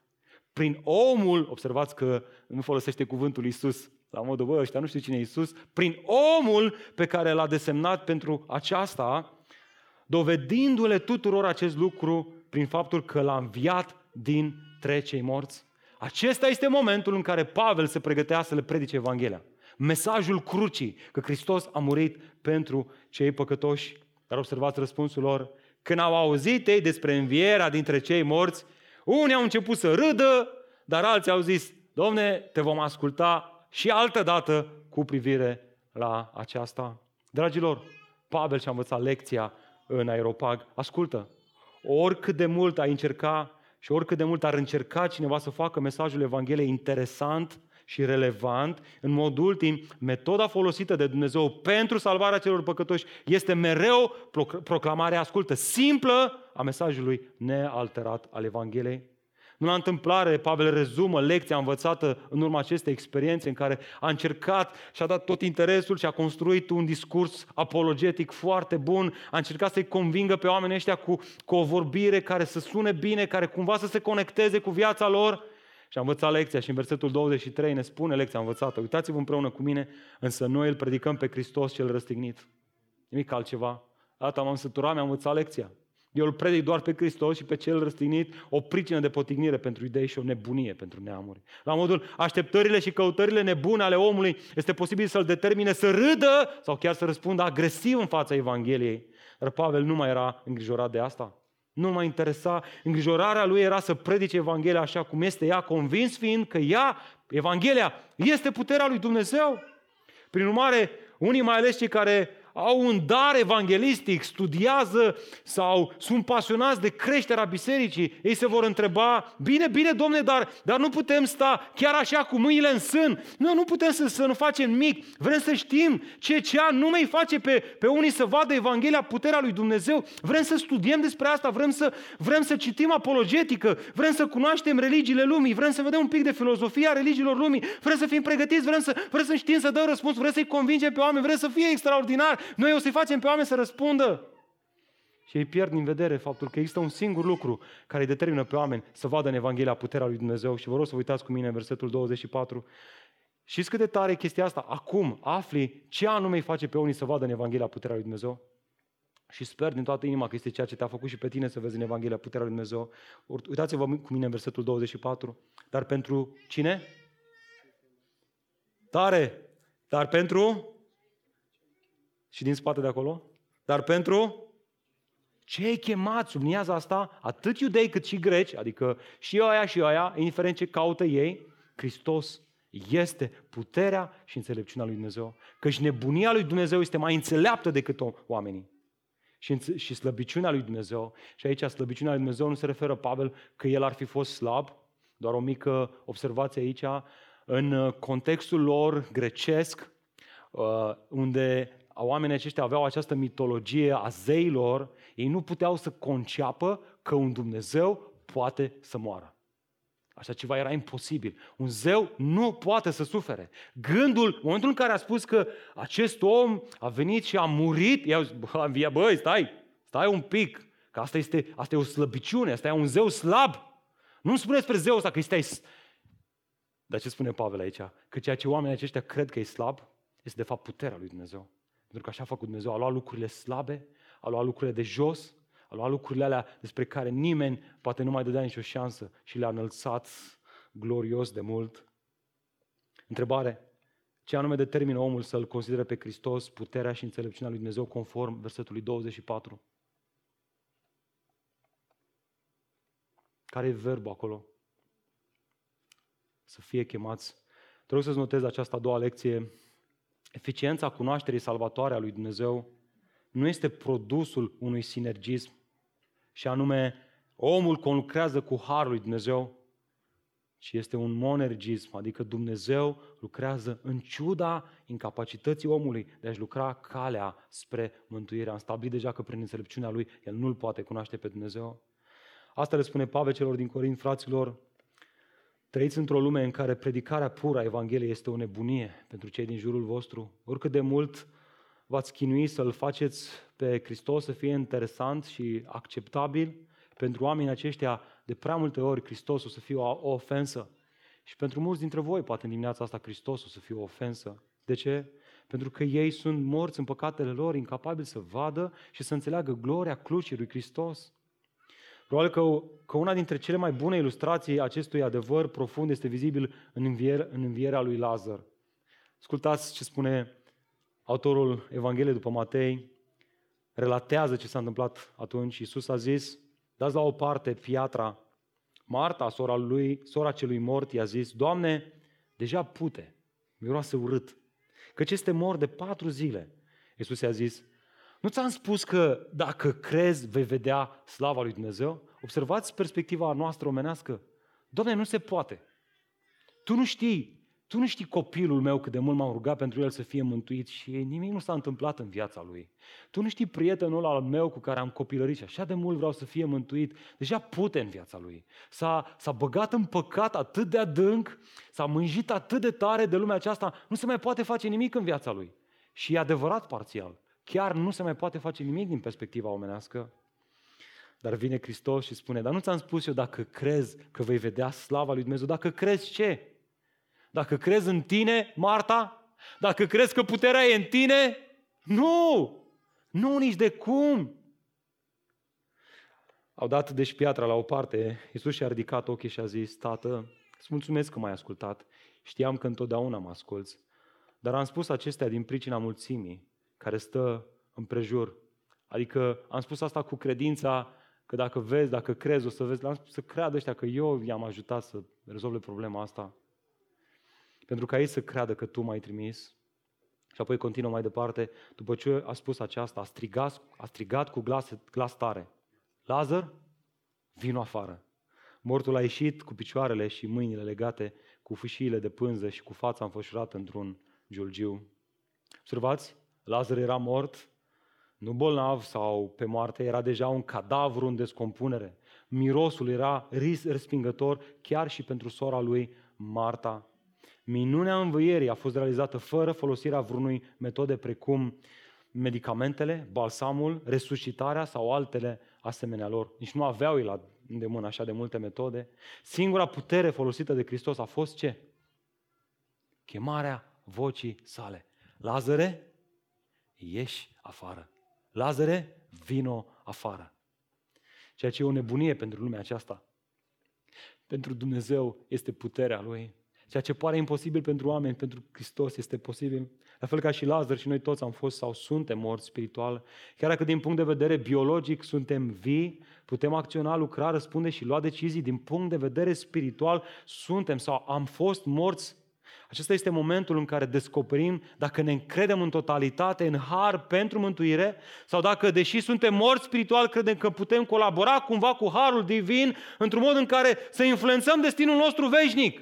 Prin omul, observați că nu folosește cuvântul Isus, la modul, bă, ăștia nu știu cine e Isus, prin omul pe care l-a desemnat pentru aceasta, dovedindu-le tuturor acest lucru prin faptul că l-a înviat din trecei morți. Acesta este momentul în care Pavel se pregătea să le predice Evanghelia. Mesajul crucii, că Hristos a murit pentru cei păcătoși. Dar observați răspunsul lor. Când au auzit ei despre învierea dintre cei morți, unii au început să râdă, dar alții au zis, Domne, te vom asculta și altă dată cu privire la aceasta. Dragilor, Pavel și-a învățat lecția în aeropag. Ascultă, oricât de mult ai încerca și oricât de mult ar încerca cineva să facă mesajul Evangheliei interesant și relevant, în mod ultim, metoda folosită de Dumnezeu pentru salvarea celor păcătoși este mereu proclamarea, ascultă, simplă a mesajului nealterat al Evangheliei. Nu la întâmplare, Pavel rezumă lecția învățată în urma acestei experiențe în care a încercat și a dat tot interesul și a construit un discurs apologetic foarte bun, a încercat să-i convingă pe oamenii ăștia cu, cu o vorbire care să sune bine, care cumva să se conecteze cu viața lor. Și a învățat lecția și în versetul 23 ne spune lecția învățată. Uitați-vă împreună cu mine, însă noi îl predicăm pe Hristos cel răstignit. Nimic altceva. Data m-am săturat, mi-am învățat lecția. Eu îl predic doar pe Hristos și pe cel răstignit, o pricină de potignire pentru idei și o nebunie pentru neamuri. La modul, așteptările și căutările nebune ale omului este posibil să-l determine să râdă sau chiar să răspundă agresiv în fața Evangheliei. Dar Pavel nu mai era îngrijorat de asta. Nu mai interesa. Îngrijorarea lui era să predice Evanghelia așa cum este ea, convins fiind că ea, Evanghelia, este puterea lui Dumnezeu. Prin urmare, unii mai ales cei care au un dar evanghelistic, studiază sau sunt pasionați de creșterea bisericii, ei se vor întreba, bine, bine, domne, dar, dar nu putem sta chiar așa cu mâinile în sân. Nu, nu putem să, să nu facem nimic. Vrem să știm ce, ce nu mai face pe, pe unii să vadă Evanghelia, puterea lui Dumnezeu. Vrem să studiem despre asta, vrem să, vrem să citim apologetică, vrem să cunoaștem religiile lumii, vrem să vedem un pic de filozofia religiilor lumii, vrem să fim pregătiți, vrem să, vrem să știm să dăm răspuns, vrem să-i convingem pe oameni, vrem să fie extraordinar, noi o să-i facem pe oameni să răspundă. Și ei pierd din vedere faptul că există un singur lucru care îi determină pe oameni să vadă în Evanghelia puterea lui Dumnezeu. Și vă rog să vă uitați cu mine în versetul 24. Și cât de tare e chestia asta? Acum afli ce anume îi face pe unii să vadă în Evanghelia puterea lui Dumnezeu. Și sper din toată inima că este ceea ce te-a făcut și pe tine să vezi în Evanghelia puterea lui Dumnezeu. Uitați-vă cu mine în versetul 24. Dar pentru cine? Tare! Dar pentru și din spate de acolo, dar pentru cei chemați, subliniază asta, atât iudei cât și greci, adică și aia și aia, indiferent ce caută ei, Hristos este puterea și înțelepciunea lui Dumnezeu. Căci nebunia lui Dumnezeu este mai înțeleaptă decât oamenii. Și, și slăbiciunea lui Dumnezeu, și aici slăbiciunea lui Dumnezeu nu se referă, Pavel, că el ar fi fost slab, doar o mică observație aici, în contextul lor grecesc, uh, unde oamenii aceștia aveau această mitologie a zeilor, ei nu puteau să conceapă că un Dumnezeu poate să moară. Așa ceva era imposibil. Un zeu nu poate să sufere. Gândul, în momentul în care a spus că acest om a venit și a murit, i-au zis, bă, băi, stai, stai un pic, că asta este, asta e o slăbiciune, asta e un zeu slab. Nu spune despre zeul ăsta că este... Dar ce spune Pavel aici? Că ceea ce oamenii aceștia cred că e slab, este de fapt puterea lui Dumnezeu. Pentru că așa a făcut Dumnezeu. A luat lucrurile slabe, a luat lucrurile de jos, A luat lucrurile alea despre care nimeni poate nu mai dădea nicio șansă și le-a înălțat glorios de mult. Întrebare. Ce anume determină omul să-L considere pe Hristos puterea și înțelepciunea lui Dumnezeu conform versetului 24? Care e verbul acolo? Să fie chemați. Te rog să-ți notezi această a doua lecție. Eficiența cunoașterii salvatoare a lui Dumnezeu nu este produsul unui sinergism și anume omul conlucrează cu harul lui Dumnezeu, ci este un monergism, adică Dumnezeu lucrează în ciuda incapacității omului de a-și lucra calea spre mântuire. Am stabilit deja că prin înțelepciunea lui el nu-l poate cunoaște pe Dumnezeu. Asta le spune Pavel celor din Corint, fraților, trăiți într-o lume în care predicarea pură a Evangheliei este o nebunie pentru cei din jurul vostru. Oricât de mult v-ați chinui să-L faceți pe Hristos să fie interesant și acceptabil, pentru oamenii aceștia, de prea multe ori, Hristos o să fie o, o ofensă. Și pentru mulți dintre voi, poate în dimineața asta, Hristos o să fie o ofensă. De ce? Pentru că ei sunt morți în păcatele lor, incapabili să vadă și să înțeleagă gloria crucii lui Hristos. Probabil că, că una dintre cele mai bune ilustrații acestui adevăr profund este vizibil în, învier, în învierea lui Lazar. Ascultați ce spune autorul Evangheliei după Matei, relatează ce s-a întâmplat atunci. Iisus a zis, dați la o parte piatra. Marta, sora, lui, sora celui mort, i-a zis, Doamne, deja pute, miroase urât, căci este mort de patru zile. Iisus i-a zis, nu ți-am spus că dacă crezi vei vedea slava lui Dumnezeu? Observați perspectiva noastră omenească. Doamne, nu se poate. Tu nu știi tu nu știi copilul meu cât de mult m-am rugat pentru el să fie mântuit și nimic nu s-a întâmplat în viața lui. Tu nu știi prietenul al meu cu care am copilărit și așa de mult vreau să fie mântuit. Deja pute în viața lui. S-a, s-a băgat în păcat atât de adânc, s-a mânjit atât de tare de lumea aceasta, nu se mai poate face nimic în viața lui. Și e adevărat parțial. Chiar nu se mai poate face nimic din perspectiva omenească. Dar vine Hristos și spune, dar nu ți-am spus eu dacă crezi că vei vedea slava lui Dumnezeu, dacă crezi ce? Dacă crezi în tine, Marta, dacă crezi că puterea e în tine, nu! Nu, nici de cum! Au dat deci piatra la o parte, Iisus și-a ridicat ochii și a zis, Tată, îți mulțumesc că m-ai ascultat, știam că întotdeauna mă asculți, dar am spus acestea din pricina mulțimii care stă în prejur. Adică am spus asta cu credința că dacă vezi, dacă crezi, o să vezi, am spus să creadă ăștia că eu i-am ajutat să rezolve problema asta pentru ca ei să creadă că tu m-ai trimis. Și apoi continuă mai departe, după ce a spus aceasta, a strigat, a strigat cu glas, glas tare. Lazar, vino afară. Mortul a ieșit cu picioarele și mâinile legate, cu fâșiile de pânză și cu fața înfășurată într-un giulgiu. Observați, Lazar era mort, nu bolnav sau pe moarte, era deja un cadavru în descompunere. Mirosul era respingător chiar și pentru sora lui Marta. Minunea învăierii a fost realizată fără folosirea vreunui metode precum medicamentele, balsamul, resuscitarea sau altele asemenea lor. Nici nu aveau ei la îndemână așa de multe metode. Singura putere folosită de Hristos a fost ce? Chemarea vocii sale. Lazare, ieși afară. Lazare, vino afară. Ceea ce e o nebunie pentru lumea aceasta. Pentru Dumnezeu este puterea Lui. Ceea ce pare imposibil pentru oameni, pentru Hristos este posibil. La fel ca și Lazar și noi toți am fost sau suntem morți spiritual. Chiar dacă din punct de vedere biologic suntem vii, putem acționa, lucra, răspunde și lua decizii, din punct de vedere spiritual suntem sau am fost morți acesta este momentul în care descoperim dacă ne încredem în totalitate, în har pentru mântuire, sau dacă, deși suntem morți spiritual, credem că putem colabora cumva cu harul divin într-un mod în care să influențăm destinul nostru veșnic.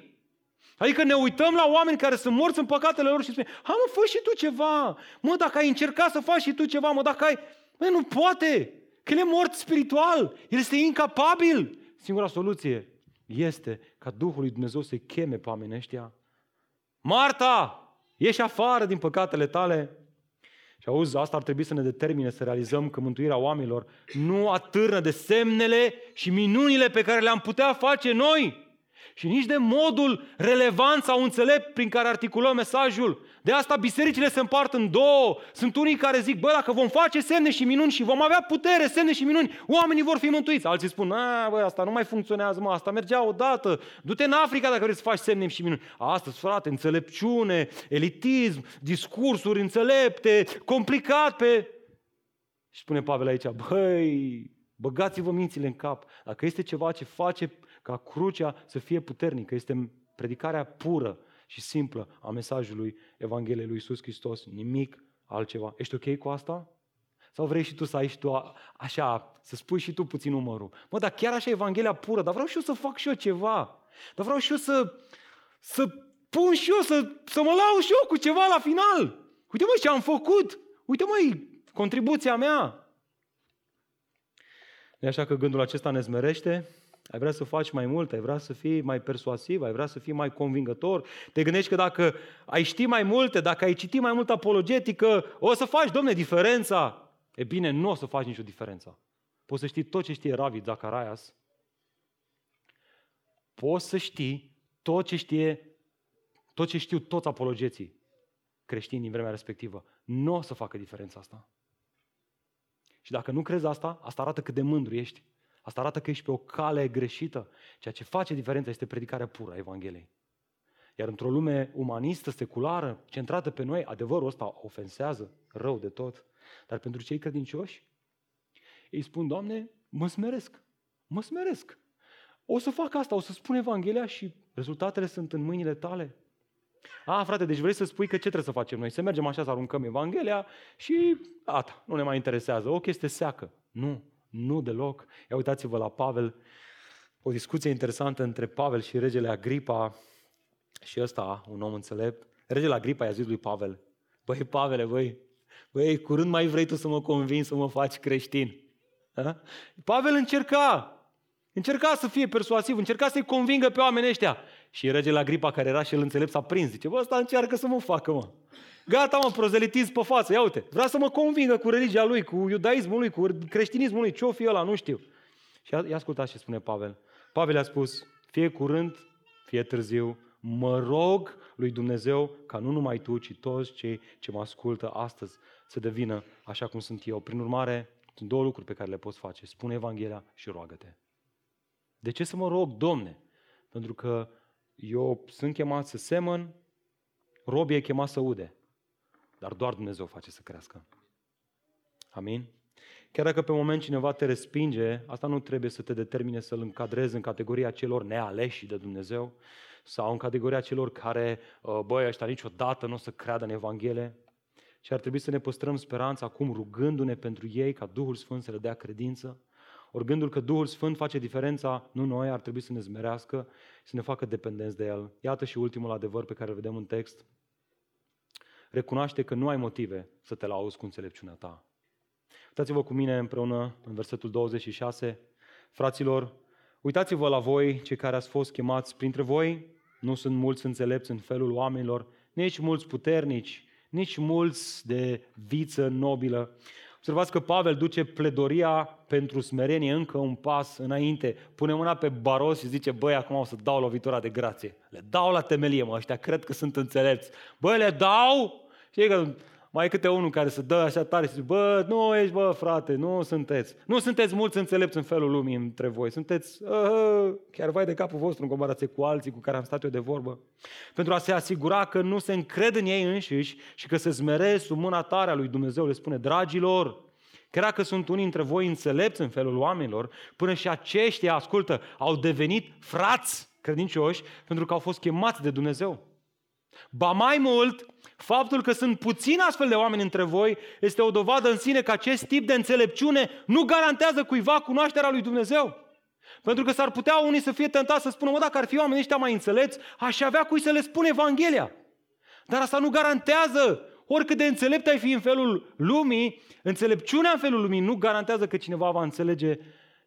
Adică ne uităm la oameni care sunt morți în păcatele lor și spunem, ha mă, fă și tu ceva. Mă, dacă ai încercat să faci și tu ceva, mă, dacă ai... Mă, nu poate, că el e mort spiritual, el este incapabil. Singura soluție este ca Duhul lui Dumnezeu să-i cheme pe oamenii ăștia. Marta, ieși afară din păcatele tale. Și auzi, asta ar trebui să ne determine să realizăm că mântuirea oamenilor nu atârnă de semnele și minunile pe care le-am putea face noi, și nici de modul relevant sau înțelept prin care articulăm mesajul. De asta bisericile se împart în două. Sunt unii care zic, bă, dacă vom face semne și minuni și vom avea putere, semne și minuni, oamenii vor fi mântuiți. Alții spun, a, bă, asta nu mai funcționează, mă, asta mergea odată. Du-te în Africa dacă vrei să faci semne și minuni. Astăzi, frate, înțelepciune, elitism, discursuri înțelepte, complicat pe... Și spune Pavel aici, băi, băgați-vă mințile în cap. Dacă este ceva ce face ca crucea să fie puternică. Este predicarea pură și simplă a mesajului Evangheliei lui Iisus Hristos. Nimic altceva. Ești ok cu asta? Sau vrei și tu să ai și tu așa, să spui și tu puțin numărul? Mă, dar chiar așa Evanghelia pură, dar vreau și eu să fac și eu ceva. Dar vreau și eu să, să pun și eu, să, să mă lau și eu cu ceva la final. Uite mă ce am făcut. Uite măi, contribuția mea. E așa că gândul acesta ne zmerește ai vrea să faci mai mult, ai vrea să fii mai persuasiv, ai vrea să fii mai convingător. Te gândești că dacă ai ști mai multe, dacă ai citit mai mult apologetică, o să faci, domne, diferența. E bine, nu o să faci nicio diferență. Poți să știi tot ce știe Ravi Zacarias. Poți să știi tot ce știe, tot ce știu toți apologeții creștini din vremea respectivă. Nu o să facă diferența asta. Și dacă nu crezi asta, asta arată cât de mândru ești. Asta arată că ești pe o cale greșită. Ceea ce face diferența este predicarea pură a Evangheliei. Iar într-o lume umanistă, seculară, centrată pe noi, adevărul ăsta ofensează rău de tot. Dar pentru cei credincioși, ei spun, Doamne, mă smeresc, mă smeresc. O să fac asta, o să spun Evanghelia și rezultatele sunt în mâinile tale. A, frate, deci vrei să spui că ce trebuie să facem noi? Să mergem așa să aruncăm Evanghelia și gata, nu ne mai interesează. O chestie seacă. Nu. Nu deloc. Ia uitați-vă la Pavel, o discuție interesantă între Pavel și regele Agripa și ăsta, un om înțelept. Regele Agripa i-a zis lui Pavel, băi Pavele, băi, băi, curând mai vrei tu să mă convingi să mă faci creștin. Ha? Pavel încerca, încerca să fie persuasiv, încerca să-i convingă pe oamenii ăștia. Și regele Agripa, care era și el înțelept, s-a prins. Zice, bă, ăsta încearcă să mă facă, mă. Gata, mă, prozelitism pe față, ia uite. Vrea să mă convingă cu religia lui, cu iudaismul lui, cu creștinismul lui, ce-o fi ăla, nu știu. Și ia ascultați ce spune Pavel. Pavel a spus, fie curând, fie târziu, mă rog lui Dumnezeu ca nu numai tu, ci toți cei ce mă ascultă astăzi să devină așa cum sunt eu. Prin urmare, sunt două lucruri pe care le poți face. Spune Evanghelia și roagă-te. De ce să mă rog, Domne? Pentru că eu sunt chemat să semăn, robii e chemat să ude. Dar doar Dumnezeu face să crească. Amin? Chiar dacă pe moment cineva te respinge, asta nu trebuie să te determine să-l încadrezi în categoria celor nealeși de Dumnezeu sau în categoria celor care, uh, băi, ăștia niciodată nu o să creadă în Evanghelie, ci ar trebui să ne păstrăm speranța acum rugându-ne pentru ei ca Duhul Sfânt să le dea credință. Ori gândul că Duhul Sfânt face diferența, nu noi, ar trebui să ne zmerească, să ne facă dependenți de El. Iată și ultimul adevăr pe care îl vedem în text recunoaște că nu ai motive să te lauzi cu înțelepciunea ta. Uitați-vă cu mine împreună în versetul 26. Fraților, uitați-vă la voi, cei care ați fost chemați printre voi. Nu sunt mulți înțelepți în felul oamenilor, nici mulți puternici, nici mulți de viță nobilă. Observați că Pavel duce pledoria pentru smerenie încă un pas înainte. Pune mâna pe baros și zice, băi, acum o să dau lovitura de grație. Le dau la temelie, mă, ăștia cred că sunt înțelepți. Băi, le dau! Și că mai e câte unul care se dă așa tare și zice, bă, nu ești, bă, frate, nu sunteți. Nu sunteți mulți înțelepți în felul lumii între voi. Sunteți, uh, chiar vai de capul vostru în comparație cu alții cu care am stat eu de vorbă. Pentru a se asigura că nu se încred în ei înșiși și că se zmeresc sub mâna tare a lui Dumnezeu, le spune, dragilor, Chiar că sunt unii dintre voi înțelepți în felul oamenilor, până și aceștia, ascultă, au devenit frați credincioși pentru că au fost chemați de Dumnezeu. Ba mai mult, faptul că sunt puțini astfel de oameni între voi este o dovadă în sine că acest tip de înțelepciune nu garantează cuiva cunoașterea lui Dumnezeu. Pentru că s-ar putea unii să fie tentați să spună, mă, dacă ar fi oamenii ăștia mai înțelepți, aș avea cui să le spun Evanghelia. Dar asta nu garantează, oricât de înțelept ai fi în felul lumii, înțelepciunea în felul lumii nu garantează că cineva va înțelege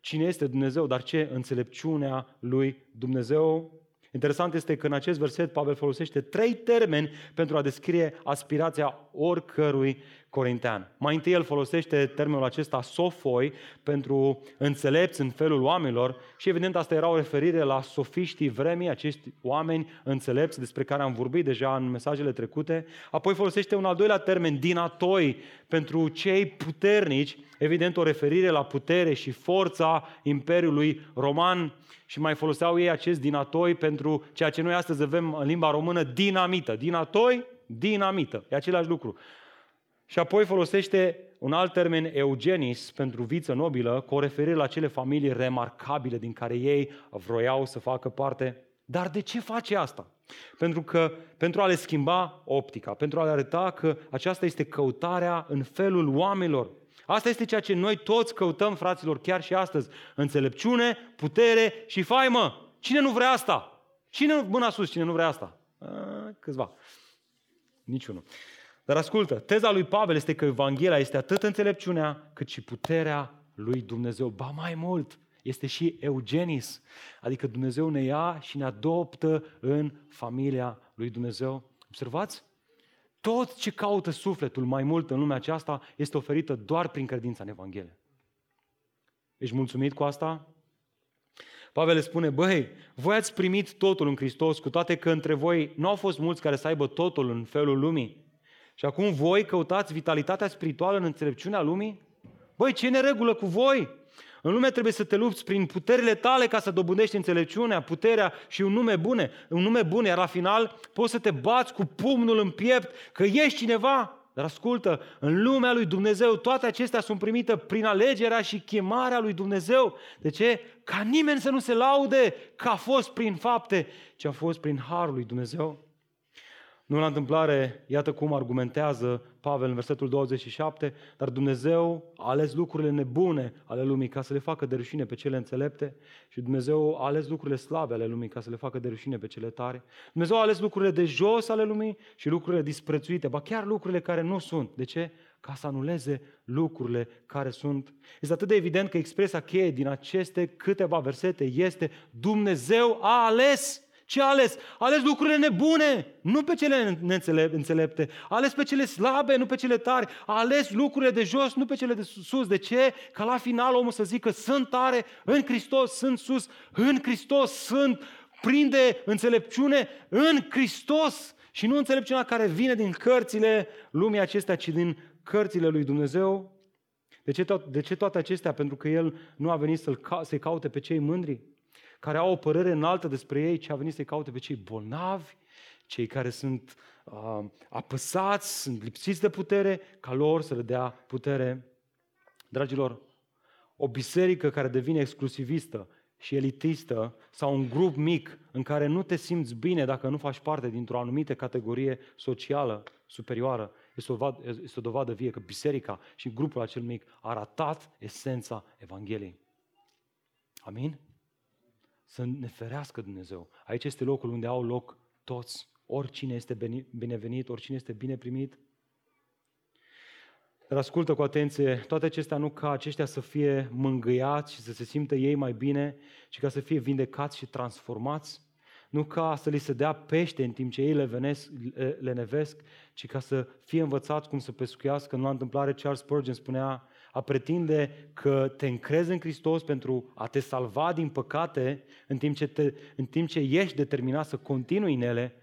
cine este Dumnezeu, dar ce înțelepciunea lui Dumnezeu Interesant este că în acest verset Pavel folosește trei termeni pentru a descrie aspirația oricărui corintean. Mai întâi el folosește termenul acesta sofoi pentru înțelepți în felul oamenilor și evident asta era o referire la sofiștii vremii, acești oameni înțelepți despre care am vorbit deja în mesajele trecute. Apoi folosește un al doilea termen, dinatoi, pentru cei puternici, evident o referire la putere și forța Imperiului Roman și mai foloseau ei acest dinatoi pentru ceea ce noi astăzi avem în limba română dinamită. Dinatoi, dinamită. E același lucru. Și apoi folosește un alt termen, eugenis, pentru viță nobilă, cu o referire la cele familii remarcabile din care ei vroiau să facă parte. Dar de ce face asta? Pentru că pentru a le schimba optica, pentru a le arăta că aceasta este căutarea în felul oamenilor. Asta este ceea ce noi toți căutăm, fraților, chiar și astăzi. Înțelepciune, putere și faimă. Cine nu vrea asta? Cine, mâna sus, cine nu vrea asta? A, câțiva. Niciunul. Dar ascultă, teza lui Pavel este că Evanghelia este atât înțelepciunea cât și puterea lui Dumnezeu. Ba mai mult, este și eugenis, adică Dumnezeu ne ia și ne adoptă în familia lui Dumnezeu. Observați? Tot ce caută sufletul mai mult în lumea aceasta este oferită doar prin credința în Evanghelie. Ești mulțumit cu asta? Pavel le spune, băi, voi ați primit totul în Hristos, cu toate că între voi nu au fost mulți care să aibă totul în felul lumii. Și acum voi căutați vitalitatea spirituală în înțelepciunea lumii? Băi, ce neregulă cu voi? În lume trebuie să te lupți prin puterile tale ca să dobândești înțelepciunea, puterea și un nume bune, un nume bun, iar la final poți să te bați cu pumnul în piept că ești cineva. Dar ascultă, în lumea lui Dumnezeu toate acestea sunt primite prin alegerea și chemarea lui Dumnezeu. De ce? Ca nimeni să nu se laude că a fost prin fapte, ci a fost prin harul lui Dumnezeu. Nu la întâmplare, iată cum argumentează Pavel în versetul 27, dar Dumnezeu a ales lucrurile nebune ale lumii ca să le facă de rușine pe cele înțelepte și Dumnezeu a ales lucrurile slabe ale lumii ca să le facă de rușine pe cele tare. Dumnezeu a ales lucrurile de jos ale lumii și lucrurile disprețuite, ba chiar lucrurile care nu sunt. De ce? Ca să anuleze lucrurile care sunt. Este atât de evident că expresia cheie din aceste câteva versete este Dumnezeu a ales ce a ales? A ales lucrurile nebune, nu pe cele înțelepte. A ales pe cele slabe, nu pe cele tari. A ales lucrurile de jos, nu pe cele de sus. De ce? Ca la final omul să zică sunt tare în Hristos, sunt sus în Hristos, sunt prinde înțelepciune în Hristos și nu înțelepciunea care vine din cărțile lumii acestea, ci din cărțile lui Dumnezeu. De ce, to- de ce toate acestea? Pentru că El nu a venit să-l ca- să-i caute pe cei mândri, care au o părere înaltă despre ei, ci a venit să-i caute pe cei bolnavi, cei care sunt uh, apăsați, sunt lipsiți de putere, ca lor să le dea putere. Dragilor, o biserică care devine exclusivistă și elitistă sau un grup mic în care nu te simți bine dacă nu faci parte dintr-o anumită categorie socială superioară, este o, dovadă, este o dovadă vie că biserica și grupul acel mic a ratat esența Evangheliei. Amin? Să ne ferească Dumnezeu. Aici este locul unde au loc toți. Oricine este binevenit, oricine este bine primit. Dar ascultă cu atenție, toate acestea nu ca aceștia să fie mângâiați și să se simtă ei mai bine, ci ca să fie vindecați și transformați. Nu ca să li se dea pește în timp ce ei le, venesc, le nevesc, ci ca să fie învățați cum să pescuiască. În la întâmplare, Charles Spurgeon spunea, a pretinde că te încrezi în Hristos pentru a te salva din păcate, în timp ce, te, în timp ce ești determinat să continui în ele,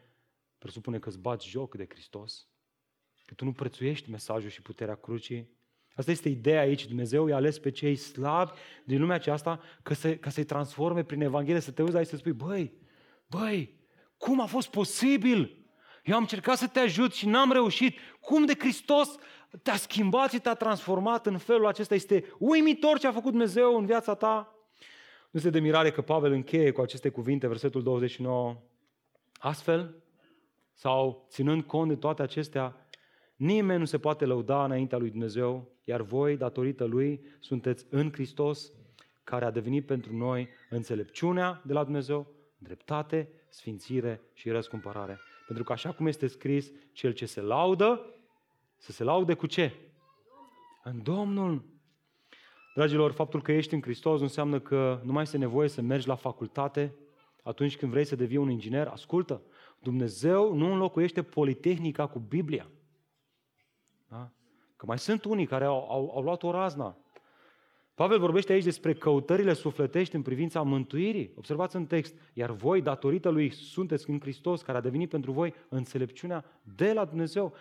presupune că îți bați joc de Hristos, că tu nu prețuiești mesajul și puterea crucii. Asta este ideea aici. Dumnezeu i-a ales pe cei slabi din lumea aceasta ca, să, ca să-i transforme prin Evanghelie, să te uiți aici să spui, băi, băi, cum a fost posibil? Eu am încercat să te ajut și n-am reușit. Cum de Hristos te-a schimbat și te-a transformat în felul acesta. Este uimitor ce a făcut Dumnezeu în viața ta. Nu este de mirare că Pavel încheie cu aceste cuvinte, versetul 29. Astfel, sau ținând cont de toate acestea, nimeni nu se poate lăuda înaintea lui Dumnezeu, iar voi, datorită lui, sunteți în Hristos, care a devenit pentru noi înțelepciunea de la Dumnezeu, dreptate, sfințire și răscumpărare. Pentru că așa cum este scris, cel ce se laudă, să se laude cu ce? În Domnul. Dragilor, faptul că ești în Hristos nu înseamnă că nu mai este nevoie să mergi la facultate atunci când vrei să devii un inginer. Ascultă, Dumnezeu nu înlocuiește Politehnica cu Biblia. Da? Că mai sunt unii care au, au, au luat o razna. Pavel vorbește aici despre căutările sufletești în privința mântuirii. Observați în text. Iar voi, datorită lui, sunteți în Hristos, care a devenit pentru voi înțelepciunea de la Dumnezeu.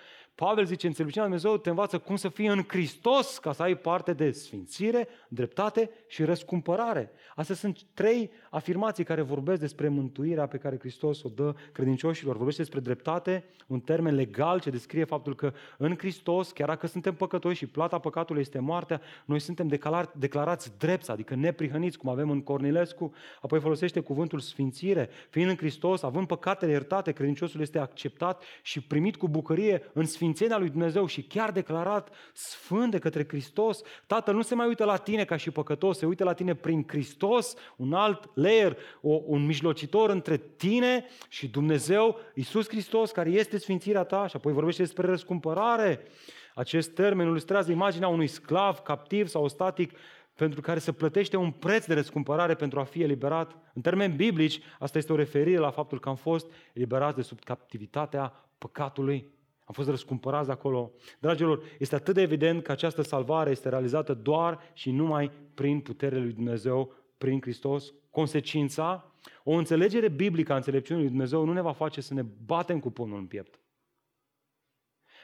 Pavel zice, înțelepciunea Dumnezeu te învață cum să fii în Hristos ca să ai parte de sfințire, dreptate și răscumpărare. Astea sunt trei afirmații care vorbesc despre mântuirea pe care Hristos o dă credincioșilor. Vorbește despre dreptate, un termen legal ce descrie faptul că în Hristos, chiar dacă suntem păcătoși și plata păcatului este moartea, noi suntem declarați drepți, adică neprihăniți, cum avem în Cornilescu. Apoi folosește cuvântul sfințire. Fiind în Hristos, având păcatele iertate, credinciosul este acceptat și primit cu bucurie în sfințire sfințenia lui Dumnezeu și chiar declarat sfânt de către Hristos, Tatăl nu se mai uită la tine ca și păcătos, se uită la tine prin Hristos, un alt layer, o, un mijlocitor între tine și Dumnezeu, Iisus Hristos, care este sfințirea ta și apoi vorbește despre răscumpărare. Acest termen ilustrează imaginea unui sclav captiv sau static pentru care se plătește un preț de răscumpărare pentru a fi eliberat. În termeni biblici, asta este o referire la faptul că am fost eliberați de sub captivitatea păcatului. Am fost răscumpărați de acolo. Dragilor, este atât de evident că această salvare este realizată doar și numai prin puterea lui Dumnezeu, prin Hristos. Consecința, o înțelegere biblică a înțelepciunii lui Dumnezeu nu ne va face să ne batem cu pumnul în piept.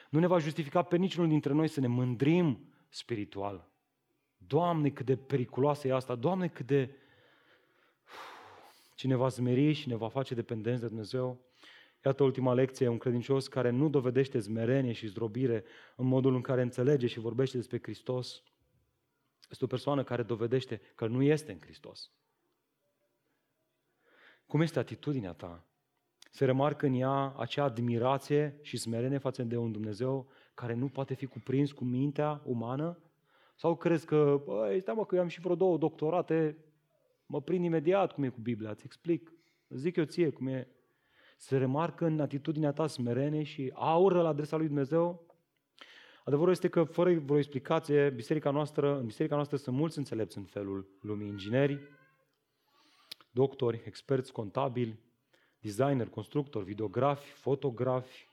Nu ne va justifica pe niciunul dintre noi să ne mândrim spiritual. Doamne, cât de periculoasă e asta! Doamne, cât de... Cine va zmeri și ne va face dependenți de Dumnezeu, Iată ultima lecție, un credincios care nu dovedește zmerenie și zdrobire în modul în care înțelege și vorbește despre Hristos, este o persoană care dovedește că nu este în Hristos. Cum este atitudinea ta? Se remarcă în ea acea admirație și smerenie față de un Dumnezeu care nu poate fi cuprins cu mintea umană? Sau crezi că, băi, stai mă, că eu am și vreo două doctorate, mă prind imediat cum e cu Biblia, îți explic. Zic eu ție cum e se remarcă în atitudinea ta smerene și aură la adresa lui Dumnezeu? Adevărul este că, fără vreo explicație, biserica noastră, în biserica noastră sunt mulți înțelepți în felul lumii, ingineri, doctori, experți contabili, designer, constructori, videografi, fotografi,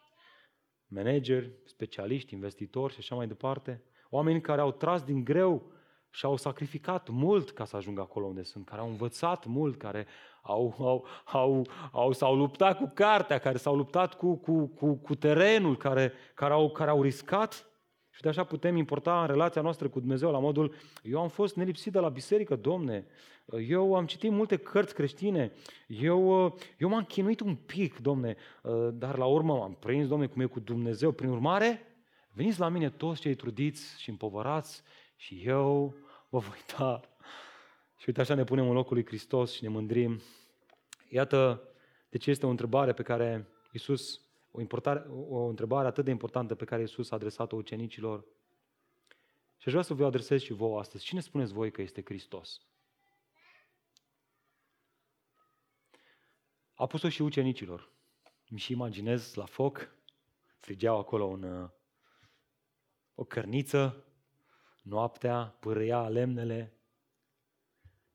manageri, specialiști, investitori și așa mai departe. Oameni care au tras din greu și au sacrificat mult ca să ajungă acolo unde sunt, care au învățat mult, care au, au, au, au, s-au luptat cu cartea, care s-au luptat cu, cu, cu, cu terenul, care, care, au, care au riscat. Și de așa putem importa în relația noastră cu Dumnezeu la modul, eu am fost nelipsit de la biserică, domne, eu am citit multe cărți creștine, eu, eu m-am chinuit un pic, domne, dar la urmă m-am prins, domne, cum e cu Dumnezeu. Prin urmare, veniți la mine toți cei trudiți și împovărați și eu vă voi da. Și uite așa ne punem în locul lui Hristos și ne mândrim. Iată de ce este o întrebare pe care Iisus, o, o întrebare atât de importantă pe care Iisus a adresat-o ucenicilor. Și aș vrea să vă adresez și vouă astăzi. Cine spuneți voi că este Hristos? A pus-o și ucenicilor. Îmi și imaginez la foc, frigeau acolo un, o cărniță, noaptea, pârâia lemnele.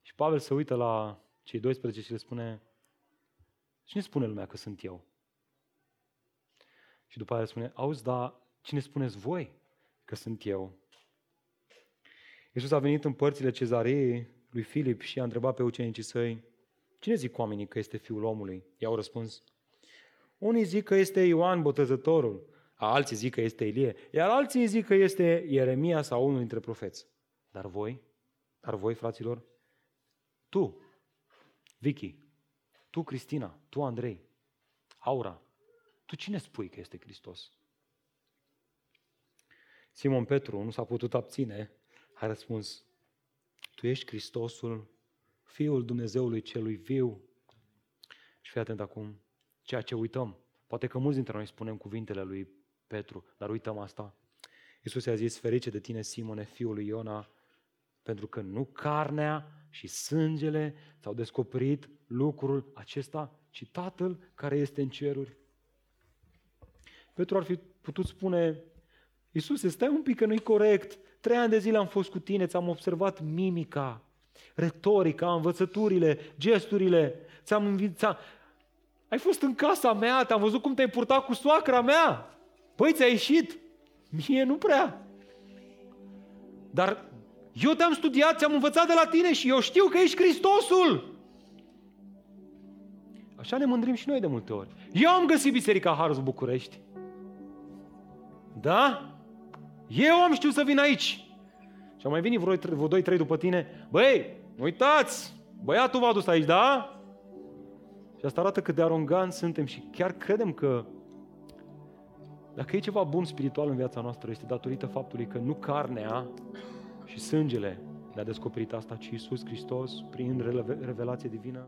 Și Pavel se uită la cei 12 și le spune, cine spune lumea că sunt eu? Și după aia le spune, auzi, dar cine spuneți voi că sunt eu? Iisus a venit în părțile cezarei lui Filip și a întrebat pe ucenicii săi, cine zic oamenii că este fiul omului? I-au răspuns, unii zic că este Ioan Botezătorul, alții zic că este Ilie, iar alții zic că este Ieremia sau unul dintre profeți. Dar voi, dar voi, fraților, tu, Vicky, tu, Cristina, tu, Andrei, Aura, tu cine spui că este Hristos? Simon Petru nu s-a putut abține, a răspuns, tu ești Hristosul, Fiul Dumnezeului celui viu. Și fii atent acum, ceea ce uităm. Poate că mulți dintre noi spunem cuvintele lui Petru, dar uităm asta. Iisus i-a zis, ferice de tine, Simone, fiul lui Iona, pentru că nu carnea și sângele ți-au descoperit lucrul acesta, ci Tatăl care este în ceruri. Petru ar fi putut spune, Iisus, stai un pic că nu-i corect, trei ani de zile am fost cu tine, ți-am observat mimica, retorica, învățăturile, gesturile, ți-am invitat, ai fost în casa mea, te-am văzut cum te-ai purtat cu soacra mea. Păi, ți-a ieșit? Mie nu prea. Dar eu te-am studiat, ți-am învățat de la tine și eu știu că ești Hristosul. Așa ne mândrim și noi de multe ori. Eu am găsit Biserica Harus București. Da? Eu am știut să vin aici. Și au mai venit vreo, vreo doi, trei după tine. Băi, uitați, băiatul v-a dus aici, da? Și asta arată cât de aroganți suntem și chiar credem că dacă e ceva bun spiritual în viața noastră, este datorită faptului că nu carnea și sângele ne-a descoperit asta, ci Iisus Hristos, prin revelație divină.